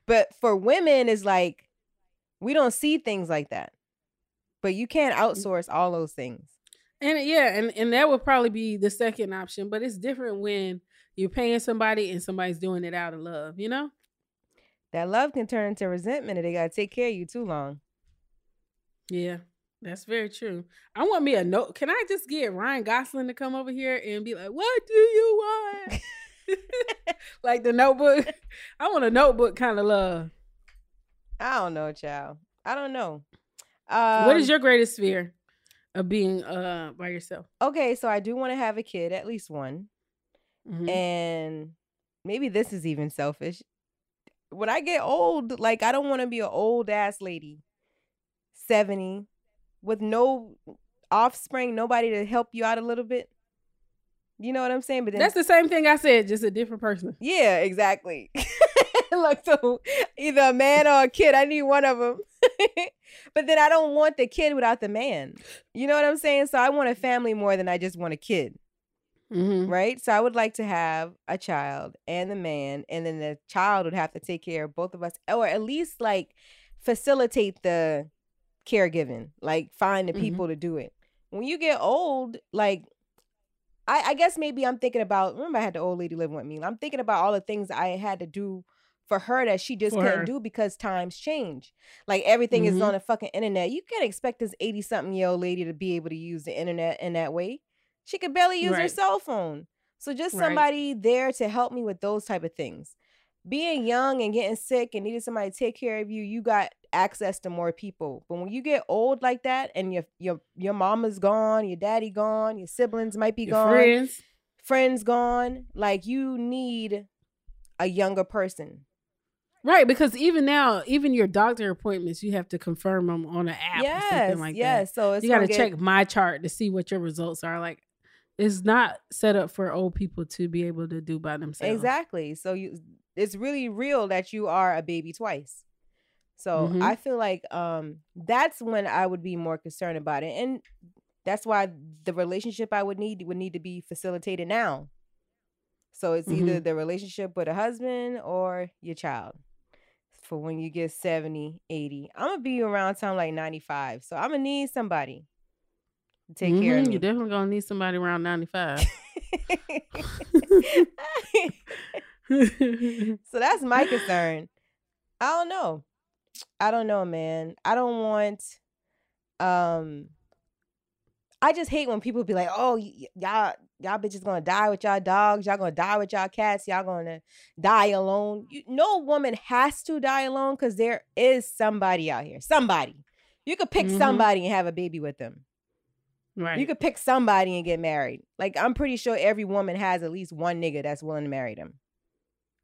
But for women it's like we don't see things like that. But you can't Mm. outsource all those things. And yeah, and, and that would probably be the second option, but it's different when you're paying somebody and somebody's doing it out of love, you know? That love can turn into resentment if they gotta take care of you too long. Yeah, that's very true. I want me a note. Can I just get Ryan Gosling to come over here and be like, "What do you want?" [laughs] like the Notebook. [laughs] I want a Notebook kind of love. I don't know, child. I don't know. Um, what is your greatest fear of being uh by yourself? okay? So I do want to have a kid, at least one, Mhm. and maybe this is even selfish. When I get old, like I don't want to be an old ass lady, seventy, with no offspring, nobody to help you out a little bit. You know what I'm saying? But then That's the same thing I said, just a different person. Yeah, exactly. [laughs] like so either a man or a kid. I need one of them. [laughs] but then I don't want the kid without the man. You know what I'm saying? So I want a family more than I just want a kid. Mm-hmm. Right? So I would like to have a child and the man, and then the child would have to take care of both of us, or at least like facilitate the caregiving, like find the Mhm. people to do it. When you get old, like I, I guess maybe I'm thinking about. Remember, I had the old lady living with me. I'm thinking about all the things I had to do for her that she just For couldn't her. do because times change. Like everything is Mhm. on the fucking internet. You can't expect this 80 something year old lady to be able to use the internet in that way. She could barely use her cell phone. So just Right. somebody there to help me with those type of things. Being young and getting sick and needing somebody to take care of you, you got access to more people. But when you get old like that and your your your mama's gone, your daddy gone, your siblings might be Your gone, friends. friends gone, like you need a younger person. Right, because even now, even your doctor appointments, you have to confirm them on an app or Yes, something like yes. that. So it's you got to check my chart to see what your results are. Like, it's not set up for old people to be able to do by themselves. Exactly. So you it's really real that you are a baby twice. So Mhm. I feel like um that's when I would be more concerned about it. And that's why the relationship I would need would need to be facilitated now. So it's either Mhm. the relationship with a husband or your child. For when you get 70, 80. I'm gonna be around time like 95. So I'm gonna need somebody take care of Mhm, me. You're definitely gonna need somebody around ninety five. [laughs] so that's my concern. I don't know. I don't know, man. I don't want um I just hate when people be like, "Oh, y- y'all y'all bitches going to die with y'all dogs, y'all going to die with y'all cats, y'all going to die alone." You, no woman has to die alone cuz there is somebody out here. Somebody. You could pick Mhm. somebody and have a baby with them. Right. You could pick somebody and get married. Like I'm pretty sure every woman has at least one nigga that's willing to marry them.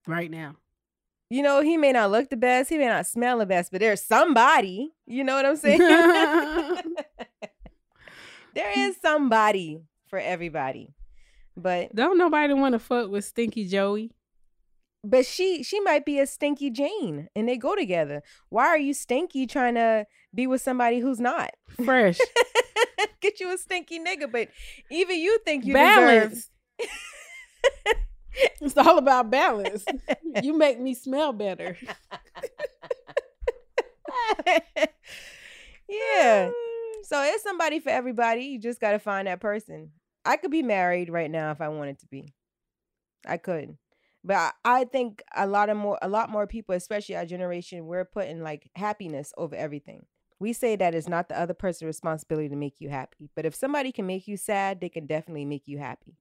right now. You know, he may not look the best, he may not smell the best, but there's somebody. You know what I'm saying? [laughs] [laughs] there is somebody for everybody. But Don't nobody want to fuck with Stinky Joey. but she she might be a stinky Jane and they go together. Why are you stinky trying to be with somebody who's not? Fresh. [laughs] [laughs] Get you a stinky nigga, but even you think you balance. deserve [laughs] it's all about balance. you make me smell better. [laughs] yeah. So it's somebody for everybody. You just got to find that person. I could be married right now if I wanted to be. I could. But I, I think a lot of more a lot more people, especially our generation, we're putting like happiness over everything. We say that it's not the other person's responsibility to make you happy. But if somebody can make you sad, they can definitely make you happy.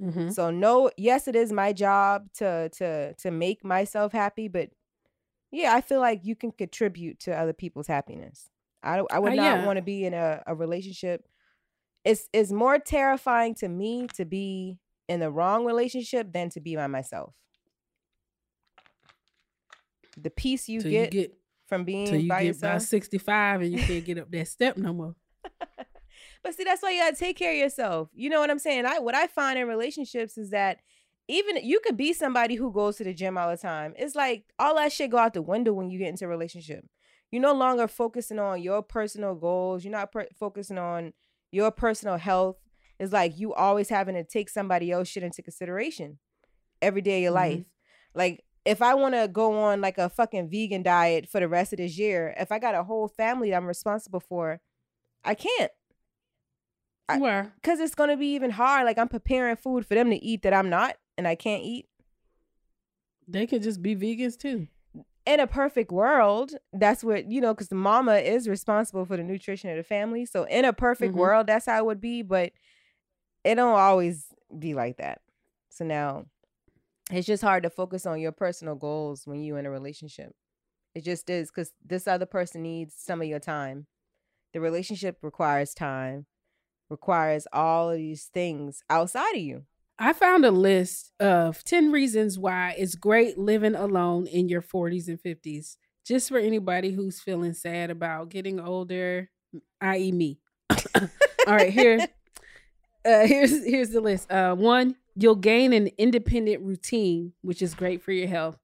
Mhm. So no, yes, it is my job to to to make myself happy, but yeah, I feel like you can contribute to other people's happiness. I don't- I would Uh, not yeah. want to be in a, a relationship. It's it's more terrifying to me to be in the wrong relationship than to be by myself. The peace you Till get, you get from till being you by get about sixty five and you can't get [laughs] up that step no more. [laughs] But see, that's why you gotta take care of yourself. You know what I'm saying? I what I find in relationships is that even you could be somebody who goes to the gym all the time. It's like all that shit go out the window when you get into a relationship. You're no longer focusing on your personal goals. You're not per- focusing on your personal health. It's like you always having to take somebody else shit into consideration every day of your Mhm. life. Like if I want to go on like a fucking vegan diet for the rest of this year, if I got a whole family I'm responsible for, I can't. Where? Cause it's gonna be even hard. Like I'm preparing food for them to eat that I'm not and I can't eat. They could just be vegans too. In a perfect world, that's what you know, because the mama is responsible for the nutrition of the family. So in a perfect Mhm. world, that's how it would be, but it don't always be like that. So now it's just hard to focus on your personal goals when you're in a relationship. It just is because this other person needs some of your time. The relationship requires time, requires all of these things outside of you. I found a list of 10 reasons why it's great living alone in your 40s and 50s, just for anybody who's feeling sad about getting older, i.e., me. [laughs] All right, here, [laughs] uh, here's here's the list. Uh, one, you'll gain an independent routine, which is great for your health.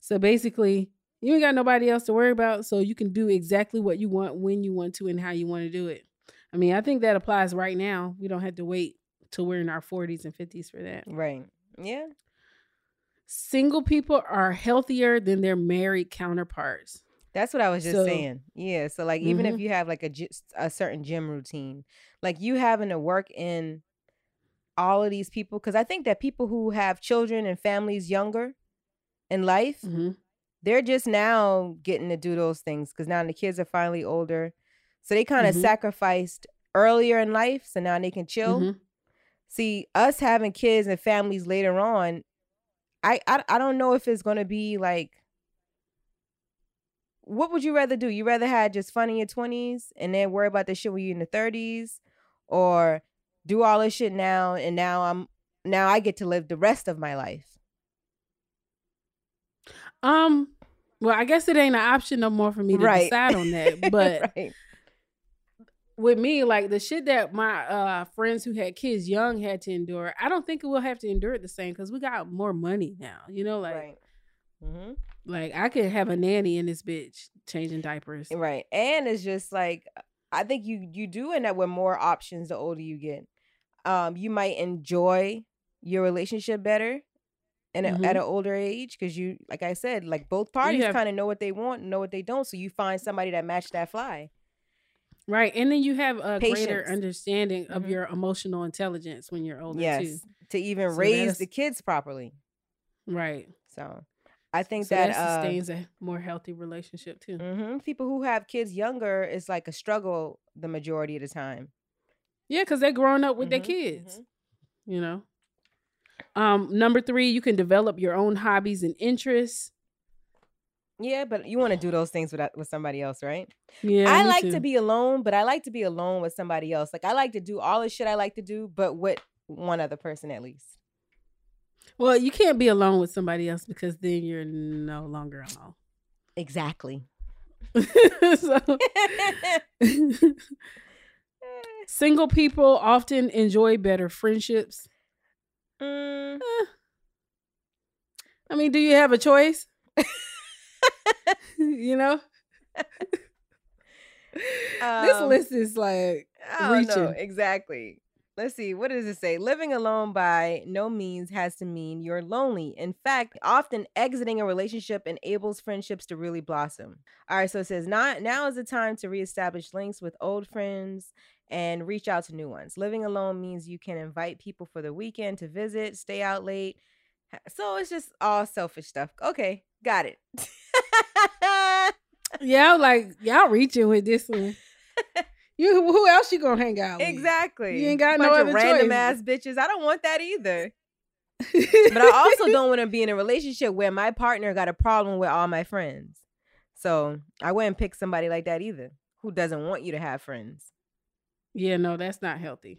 So basically, you ain't got nobody else to worry about, so you can do exactly what you want when you want to and how you want to do it. I mean, I think that applies right now. We don't have to wait till we're in our 40s and 50s for that. Right. Yeah. Single people are healthier than their married counterparts. That's what I was just So- saying. Yeah. So like even if Mhm. you have like a a certain gym routine, like you having to work in all of these people because I think that people who have children and families younger in life, Mm-hmm. they're just now getting to do those things because now the kids are finally older, so they kind of Mhm. sacrificed earlier in life, so now they can chill. Mhm. See, us having kids and families later on, I I, I don't know if it's gonna be like what would you rather do? You rather have just fun in your twenties and then worry about this shit when you're in the thirties, or do all this shit now and now I'm now I get to live the rest of my life. Um, well, I guess it ain't an option no more for me to Right. decide on that. [laughs] But right. with me, like the shit that my uh friends who had kids young had to endure, I don't think we'll have to endure it the same because we got more money now. You know, like Right. Mm-hmm. like I could have a nanny in this bitch changing diapers. Right. And it's just like I think you you do end up with more options the older you get. Um, you might enjoy your relationship better and at Mhm. an older age because you like I said, like both parties have- kind of know what they want and know what they don't. So you find somebody that match that fly. Right. And then you have a greater understanding of Mhm. your emotional intelligence when you're older yes. too. To even So raise the kids properly. Right. So I think So that, that, uh, sustains a more healthy relationship too. mhm, people who have kids younger is like a struggle the majority of the time. Yeah, because they're growing up with their Mhm, kids. You know. Um, number three, you can develop your own hobbies and interests. Yeah, but you want to do those things with with somebody else, right? Yeah, I like too. to be alone, but I like to be alone with somebody else. Like I like to do all the shit I like to do, but with one other person at least. Well, you can't be alone with somebody else because then you're no longer alone. Exactly. [laughs] so, [laughs] [laughs] single people often enjoy better friendships. Mm. Eh. I mean, do you have a choice? [laughs] you know, [laughs] this Um, list is like I don't know reaching. exactly. Let's see. What does it say? Living alone by no means has to mean you're lonely. In fact, often exiting a relationship enables friendships to really blossom. All right. So it says not now is the time to reestablish links with old friends and reach out to new ones. Living alone means you can invite people for the weekend to visit, stay out late. So it's just all selfish stuff. Okay, got it. [laughs] Yeah, like y'all reaching with this one. [laughs] You who else you gonna hang out with? Exactly. You ain't got Bunch no other random choice. ass bitches. I don't want that either. [laughs] but I also don't want to be in a relationship where my partner got a problem with all my friends. So I wouldn't pick somebody like that either, who doesn't want you to have friends. Yeah, no, that's not healthy.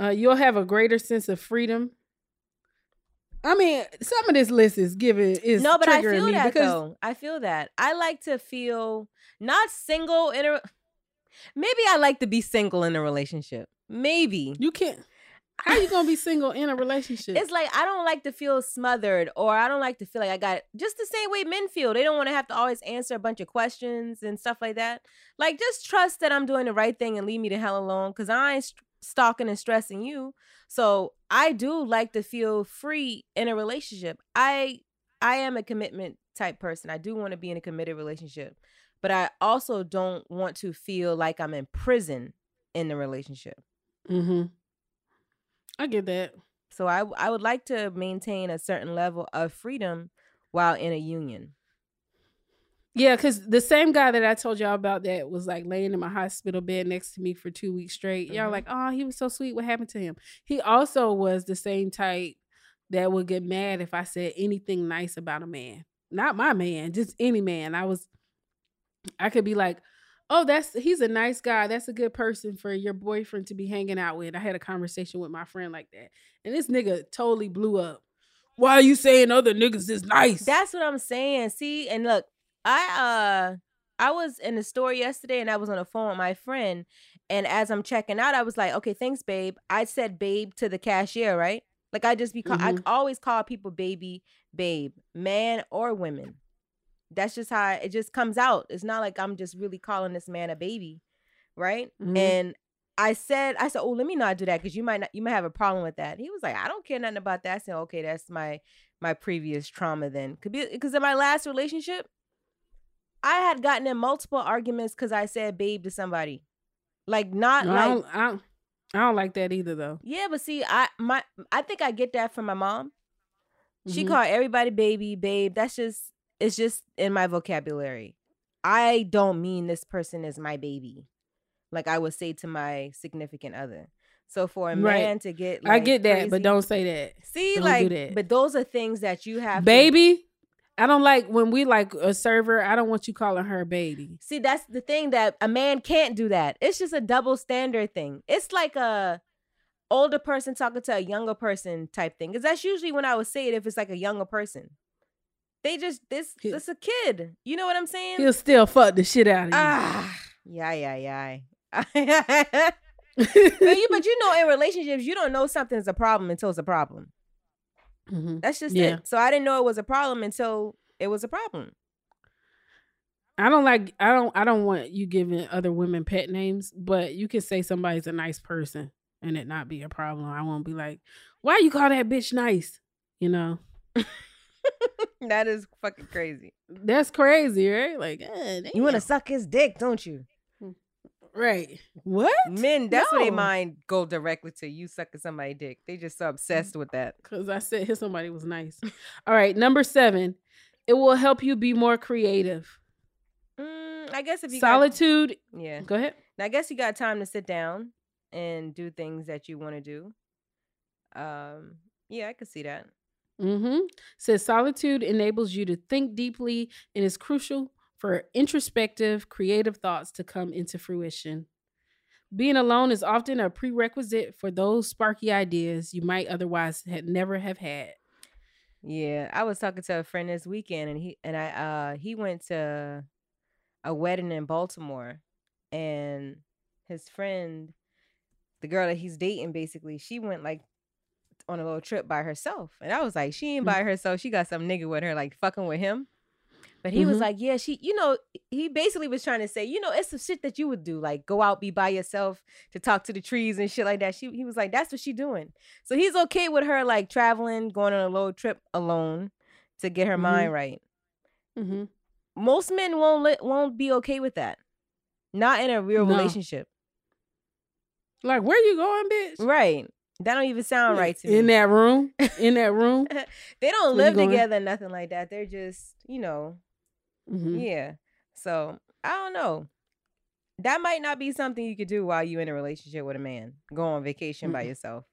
Uh, you'll have a greater sense of freedom. I mean, some of this list is giving is no, but I feel that because though. I feel that. I like to feel not single in a. Maybe I like to be single in a relationship. Maybe you can't. How are you gonna be single in a relationship? It's like I don't like to feel smothered, or I don't like to feel like I got just the same way men feel. They don't want to have to always answer a bunch of questions and stuff like that. Like, just trust that I'm doing the right thing and leave me the hell alone, because I ain't stalking and stressing you. So I do like to feel free in a relationship. I I am a commitment type person. I do want to be in a committed relationship, but I also don't want to feel like I'm in prison in the relationship. Mm-hmm. I get that. So I I would like to maintain a certain level of freedom while in a union. Yeah, because the same guy that I told y'all about that was like laying in my hospital bed next to me for two weeks straight. Y'all Mhm. like, oh, he was so sweet. What happened to him? He also was the same type that would get mad if I said anything nice about a man. Not my man, just any man. I was, I could be like, oh, that's he's a nice guy. That's a good person for your boyfriend to be hanging out with. I had a conversation with my friend like that, and this nigga totally blew up. Why are you saying other niggas is nice? That's what I'm saying. See, and look, I uh I was in the store yesterday and I was on the phone with my friend. And as I'm checking out, I was like, okay, thanks, babe. I said babe to the cashier, right? Like I just be call- Mhm. I always call people baby, babe, man or women. That's just how it just comes out. It's not like I'm just really calling this man a baby, right? Mhm. And I said, I said, oh, let me not do that because you might not, you might have a problem with that. He was like, I don't care nothing about that. I said, okay, that's my my previous trauma then. Could be because in my last relationship, I had gotten in multiple arguments because I said babe to somebody. Like not No, I like don't, I don't, I don't like that either though. yeah, but see, I my I think I get that from my mom. She Mhm. called everybody baby, babe. That's just it's just in my vocabulary. I don't mean this person is my baby. Like I would say to my significant other. So for a Right. man to get like, I get that, but don't say that. see Don't like do that. but those are things that you have to- baby. I don't like when we like a server. I don't want you calling her baby. See, that's the thing that a man can't do that. It's just a double standard thing. It's like a older person talking to a younger person type thing. Because that's usually when I would say it if it's like a younger person. They just this it's a kid. You know what I'm saying? He'll still fuck the shit out of you. Ah, yeah, yeah, yeah. [laughs] but, you, but you know, in relationships, you don't know something's a problem until it's a problem. That's just Yeah. it. So I didn't know it was a problem until it was a problem. I don't like. I don't. I don't want you giving other women pet names, but you can say somebody's a nice person and it not be a problem. I won't be like, why you call that bitch nice? You know, [laughs] [laughs] that is fucking crazy. that's crazy, right? Like, You want to suck his dick, don't you? right? What? Men, that's what they mind go directly to you sucking somebody's dick. They just so obsessed with that. Because I said here somebody was nice. [laughs] All right, number seven. It will help you be more creative. Mm, I guess if you Solitude. got, yeah. Go ahead. Now, I guess you got time to sit down and do things that you want to do. Um, yeah, I could see that. Mm-hmm. Says solitude enables you to think deeply and is crucial for introspective, creative thoughts to come into fruition. Being alone is often a prerequisite for those sparky ideas you might otherwise had never have had. Yeah, I was talking to a friend this weekend, and he and I uh he went to a wedding in Baltimore, and his friend, the girl that he's dating, basically, she went like on a little trip by herself, and I was like, she ain't Mm. by herself. She got some nigga with her, like fucking with him. But he was Mhm. like, yeah, she, you know, he basically was trying to say, you know, it's the shit that you would do, like go out, be by yourself to talk to the trees and shit like that. She, he was like, that's what she doing. So he's okay with her like traveling, going on a little trip alone to get her mind right. Mm-hmm. Most men won't let, won't be okay with that. Not in a real No. relationship. Like, where you going, bitch? Right. That don't even sound right to me. In that room. [laughs] In that room. they don't live together, nothing like that. They're just, you know, Mhm. yeah. So I don't know. That might not be something you could do while you're in a relationship with a man. Go on vacation by Mm-mm. yourself.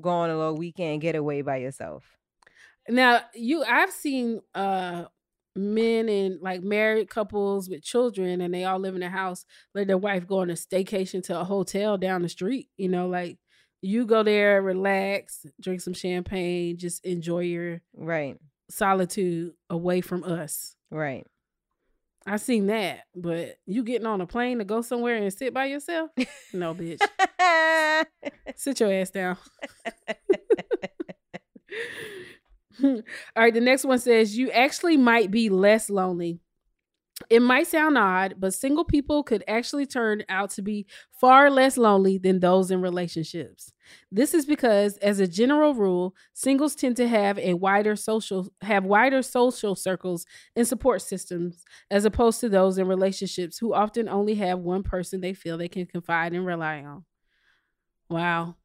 Go on a little weekend getaway by yourself. Now, you I've seen uh men and like married couples with children and they all live in a house, let their wife go on a staycation to a hotel down the street. You know, like you go there, relax, drink some champagne, just enjoy your right solitude away from us. Right. I seen that, but you getting on a plane to go somewhere and sit by yourself? [laughs] No, bitch. Sit your ass down. [laughs] [laughs] All right, the next one says you actually might be less lonely. It might sound odd, but single people could actually turn out to be far less lonely than those in relationships. This is because as a general rule, singles tend to have a wider social have wider social circles and support systems as opposed to those in relationships who often only have one person they feel they can confide and rely on. Wow.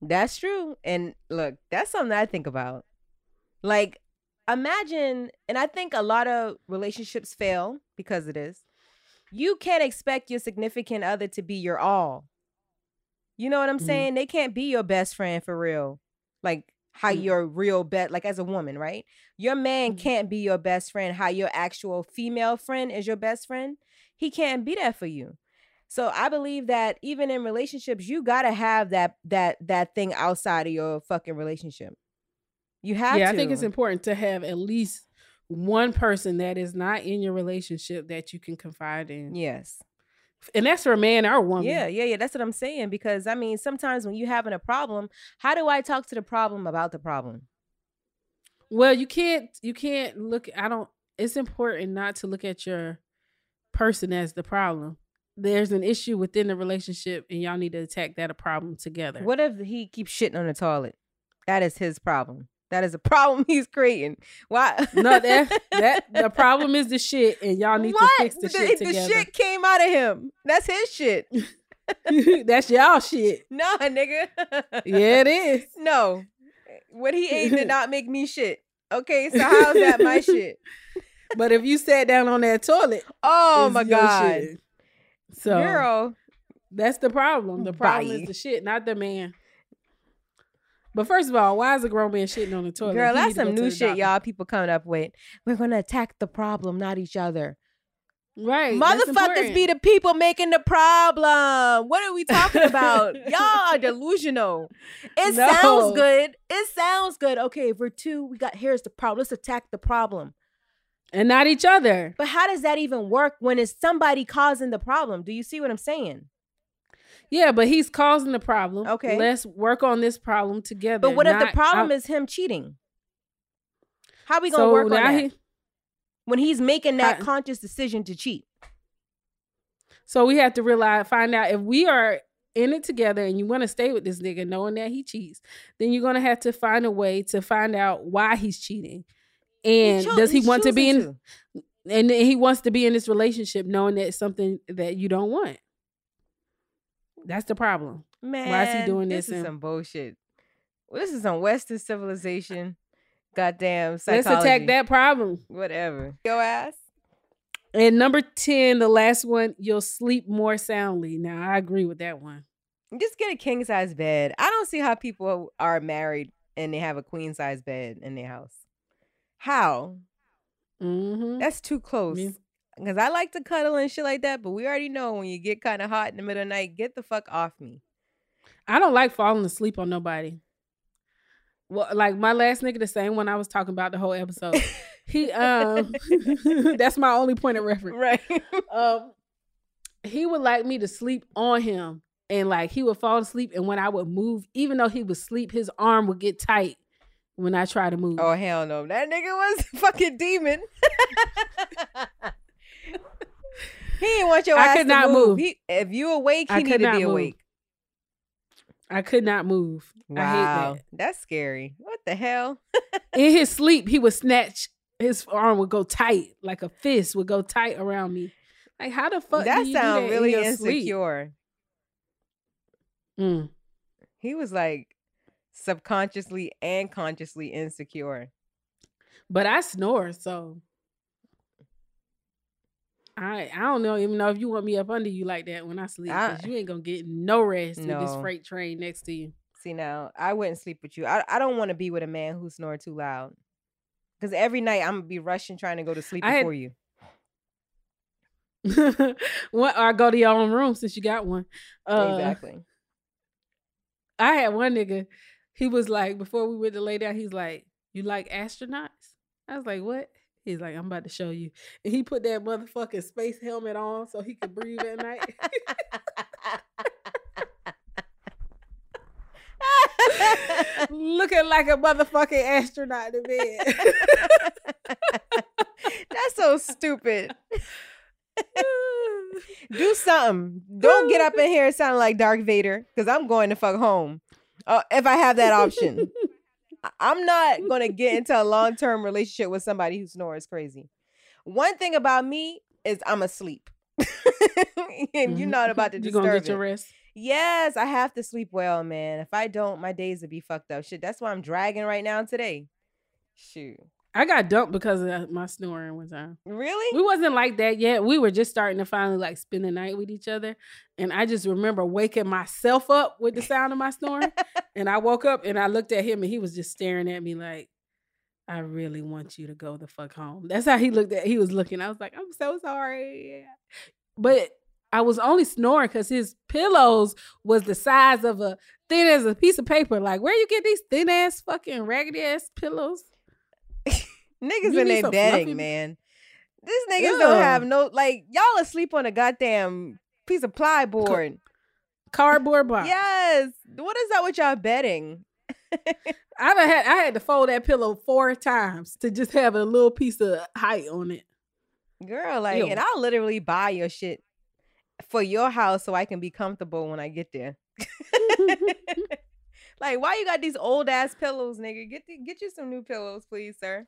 That's true. And look, that's something I think about. Like, imagine, and I think a lot of relationships fail because of this. You can't expect your significant other to be your all. You know what I'm Mhm. saying? They can't be your best friend for real. Like how Mm. your real best, like as a woman, right? Your man Mhm. can't be your best friend. How your actual female friend is your best friend. He can't be that for you. So I believe that even in relationships, you gotta have that that that thing outside of your fucking relationship. You have yeah, to. I think it's important to have at least one person that is not in your relationship that you can confide in. Yes. And that's for a man or a woman. Yeah, yeah, yeah. That's what I'm saying. Because I mean, sometimes when you're having a problem, how do I talk to the problem about the problem? Well, you can't you can't look I don't it's important not to look at your person as the problem. There's an issue within the relationship and y'all need to attack that a problem together. What if he keeps shitting on the toilet? That is his problem. That is a problem [laughs] he's creating. Why? No, that that [laughs] the problem is the shit and y'all need what? to fix the, shit What? the shit came out of him. That's his shit. [laughs] That's y'all shit. Nah, nigga. Yeah, it is. No. What he ate did not make me shit. Okay, so how's that my shit? But if you sat down on that toilet, Oh my god. shit. So Girl. that's the problem. The problem Bye. is the shit, not the man. But first of all, why is a grown man shitting on the toilet? Girl, that's some new shit y'all people coming up with. We're gonna attack the problem, not each other. Right. Motherfuckers be the people making the problem. What are we talking about? [laughs] Y'all are delusional. It No. sounds good. It sounds good. Okay, if we're two, we got here's the problem. Let's attack the problem. and not each other. But how does that even work when it's somebody causing the problem? Do you see what I'm saying? Yeah, but he's causing the problem. Okay. Let's work on this problem together. But what if the problem out- is him cheating? How we gonna So work on that? he- when he's making that How- conscious decision to cheat. So we have to realize, find out if we are in it together and you want to stay with this nigga knowing that he cheats, then you're gonna have to find a way to find out why he's cheating. And cho- does he want to be in choosing and he wants to be in this relationship knowing that it's something that you don't want. That's the problem. Man, Why is he doing this? this? is and- some bullshit. This is some Western civilization. Goddamn psychology. Let's attack that problem. Whatever. Yo ass. And number 10, the last one, you'll sleep more soundly. Now, I agree with that one. Just get a king size bed. I don't see how people are married and they have a queen size bed in their house. How? Mm-hmm. That's too close. Me- Because I like to cuddle and shit like that, but we already know when you get kind of hot in the middle of the night, get the fuck off me. I don't like falling asleep on nobody. Well, like my last nigga, the same one I was talking about the whole episode. he um [laughs] that's my only point of reference. Right. Um he would like me to sleep on him and like he would fall asleep and when I would move, even though he would sleep, his arm would get tight when I try to move. Oh hell no. That nigga was a [laughs] fucking demon. [laughs] he didn't want your I could not move. move. He, if you awake, he I need to be move. awake. I could not move. I Wow. hate that. That's scary. What the hell? [laughs] in his sleep, he would snatch his arm would go tight, like a fist would go tight around me. Like how the fuck that do you do that really in insecure. Mm. He was like subconsciously and consciously insecure. But I snore, so I I don't know even know if you want me up under you like that when I sleep. Cause you ain't gonna get no rest with this freight train next to you. See now, I wouldn't sleep with you. I, I don't want to be with a man who snore too loud. Because every night I'm gonna be rushing trying to go to sleep I had- before you. [laughs] what or go to your own room since you got one. Uh, exactly. I had one nigga. He was like, before we went to lay down, he's like, "You like astronauts?" I was like, "What?" He's like, "I'm about to show you." And he put that motherfucking space helmet on so he could breathe at night. [laughs] looking like a motherfucking astronaut in bed. [laughs] That's so stupid. [laughs] Do something. Don't get up in here and sound like Dark Vader because I'm going to fuck home. Uh, if I have that option, I'm not going [laughs] to get into a long term relationship with somebody who snores crazy. One thing about me is I'm asleep, [laughs] and you're mm-hmm. not about [laughs] to disturb. You gonna get your rest? Yes, I have to sleep well, man. If I don't, my days would be fucked up. Shit, that's why I'm dragging right now today. Shoot. I got dumped because of my snoring one time. Really? We wasn't like that yet. We were just starting to finally like spend the night with each other. And I just remember waking myself up with the sound of my snoring. [laughs] and I woke up and I looked at him and he was just staring at me like, I really want you to go the fuck home. That's how he looked at he was looking. I was like, I'm so sorry. But I was only snoring because his pillows was the size of a thin as a piece of paper. Like, where you get these thin ass fucking raggedy ass pillows? Niggas You in their bedding, fluffy- man. These niggas don't have no like y'all asleep on a goddamn piece of plyboard. Cardboard box. Yes. What is that with y'all bedding? [laughs] I done had I had to fold that pillow four times to just have a little piece of height on it. Girl, like, Ew. and I'll literally buy your shit for your house so I can be comfortable when I get there. [laughs] [laughs] like, why you got these old ass pillows, nigga? Get the, get you some new pillows, please, sir.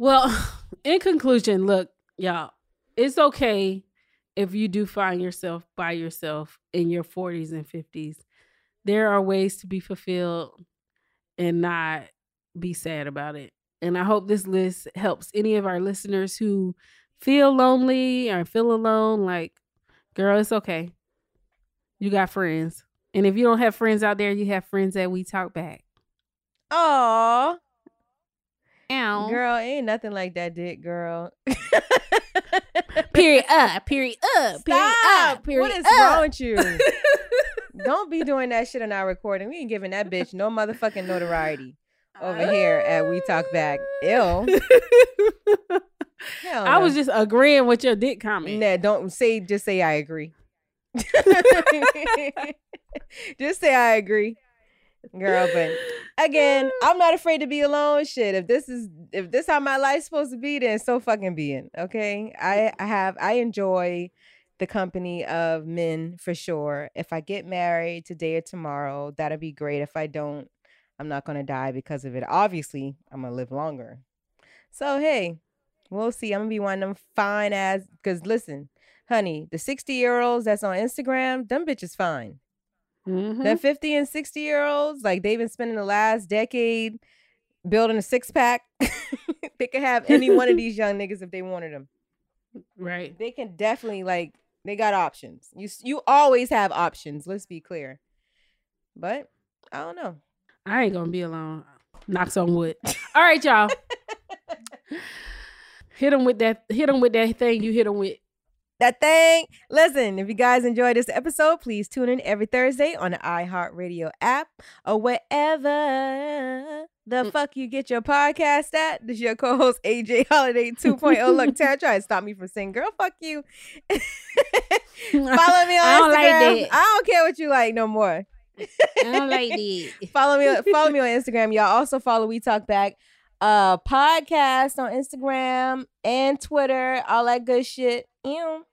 Well, [laughs] in conclusion, look, y'all, it's okay if you do find yourself by yourself in your 40s and 50s. There are ways to be fulfilled and not be sad about it. And I hope this list helps any of our listeners who feel lonely or feel alone. Like, girl, it's okay. You got friends. And if you don't have friends out there, you have friends that we talk back. Aw. Ow. Girl, ain't nothing like that dick, girl. [laughs] period up, period up, period Stop. up, period what is up. wrong with you? [laughs] Don't be doing that shit on our recording. We ain't giving that bitch no motherfucking notoriety over here at We Talk Back. Ew. [laughs] Hell I was just agreeing with your dick comment. Nah, don't say just say I agree. just say I agree. Girl, but again, [laughs] I'm not afraid to be alone. Shit, if this is if this how my life's supposed to be, then so fucking be it. Okay. I mm. I have I enjoy the company of men for sure. If I get married today or tomorrow, that'll be great. If I don't, I'm not gonna die because of it. Obviously, I'm gonna live longer. So hey, we'll see. I'm gonna be one of them fine ass. Cause listen, honey, the 60 year olds that's on Instagram, them bitches fine. Mhm. The 50 and 60 year olds, like they've been spending the last decade building a six pack. [laughs] they could have any one of [laughs] these young niggas if they wanted them. Right. They can definitely like they got options. You you always have options. Let's be clear. But I don't know. I ain't gonna be alone. Knocks on wood. [laughs] All right, y'all. hit them with that. Hit them with that thing you hit them with. That thing. Listen, if you guys enjoyed this episode, please tune in every Thursday on the iHeartRadio app or wherever the fuck you get your podcast at. This is your co-host AJ Holiday [laughs] 2.0. Look, Tara tried to stop me from saying, girl, fuck you. Follow me on I don't like Instagram. that. I don't care what you like no more. I don't like that. [laughs] follow me follow me [laughs] on Instagram. Y'all also follow We Talk Back uh podcast on Instagram and Twitter, all that good shit. Ew.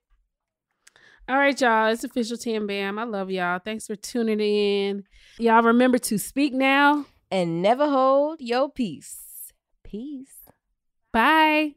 All right, y'all. It's official Tam Bam. I love y'all. Thanks for tuning in. Y'all remember to speak now and never hold your peace. Peace. Bye.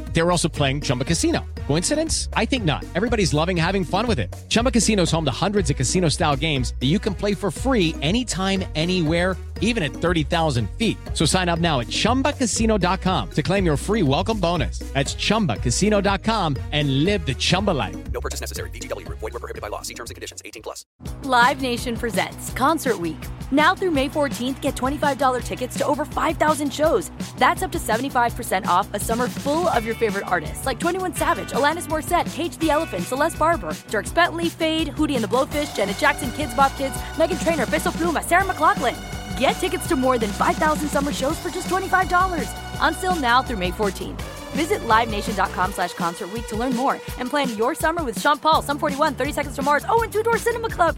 They were also playing Chumba Casino. Coincidence? I think not. Everybody's loving having fun with it. Chumba Casino is home to hundreds of casino style games that you can play for free anytime, anywhere, even at 30,000 feet. So sign up now at chumbacasino.com to claim your free welcome bonus. That's chumbacasino.com and live the Chumba life. No purchase necessary. VGW. Void were prohibited by law. See terms and conditions. 18 plus. Live Nation presents Concert Week. Now through May 14th, get $25 tickets to over 5,000 shows. That's up to 75% off a summer full of your favorite artists like 21 Savage, Alanis Morissette, Cage the Elephant, Celeste Barber, Dierks Bentley, Feid, Hootie and the Blowfish, Janet Jackson, Kidz Bop Kids, Meghan Trainor, Peso Pluma, Sarah McLachlan. Get tickets to more than 5,000 summer shows for just $25. On sale now through May 14th. Visit LiveNation.com slash Concert Week to learn more and plan your summer with Sean Paul, Sum 41, 30 Seconds to Mars, oh, and Two Door Cinema Club.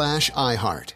slash iHeart.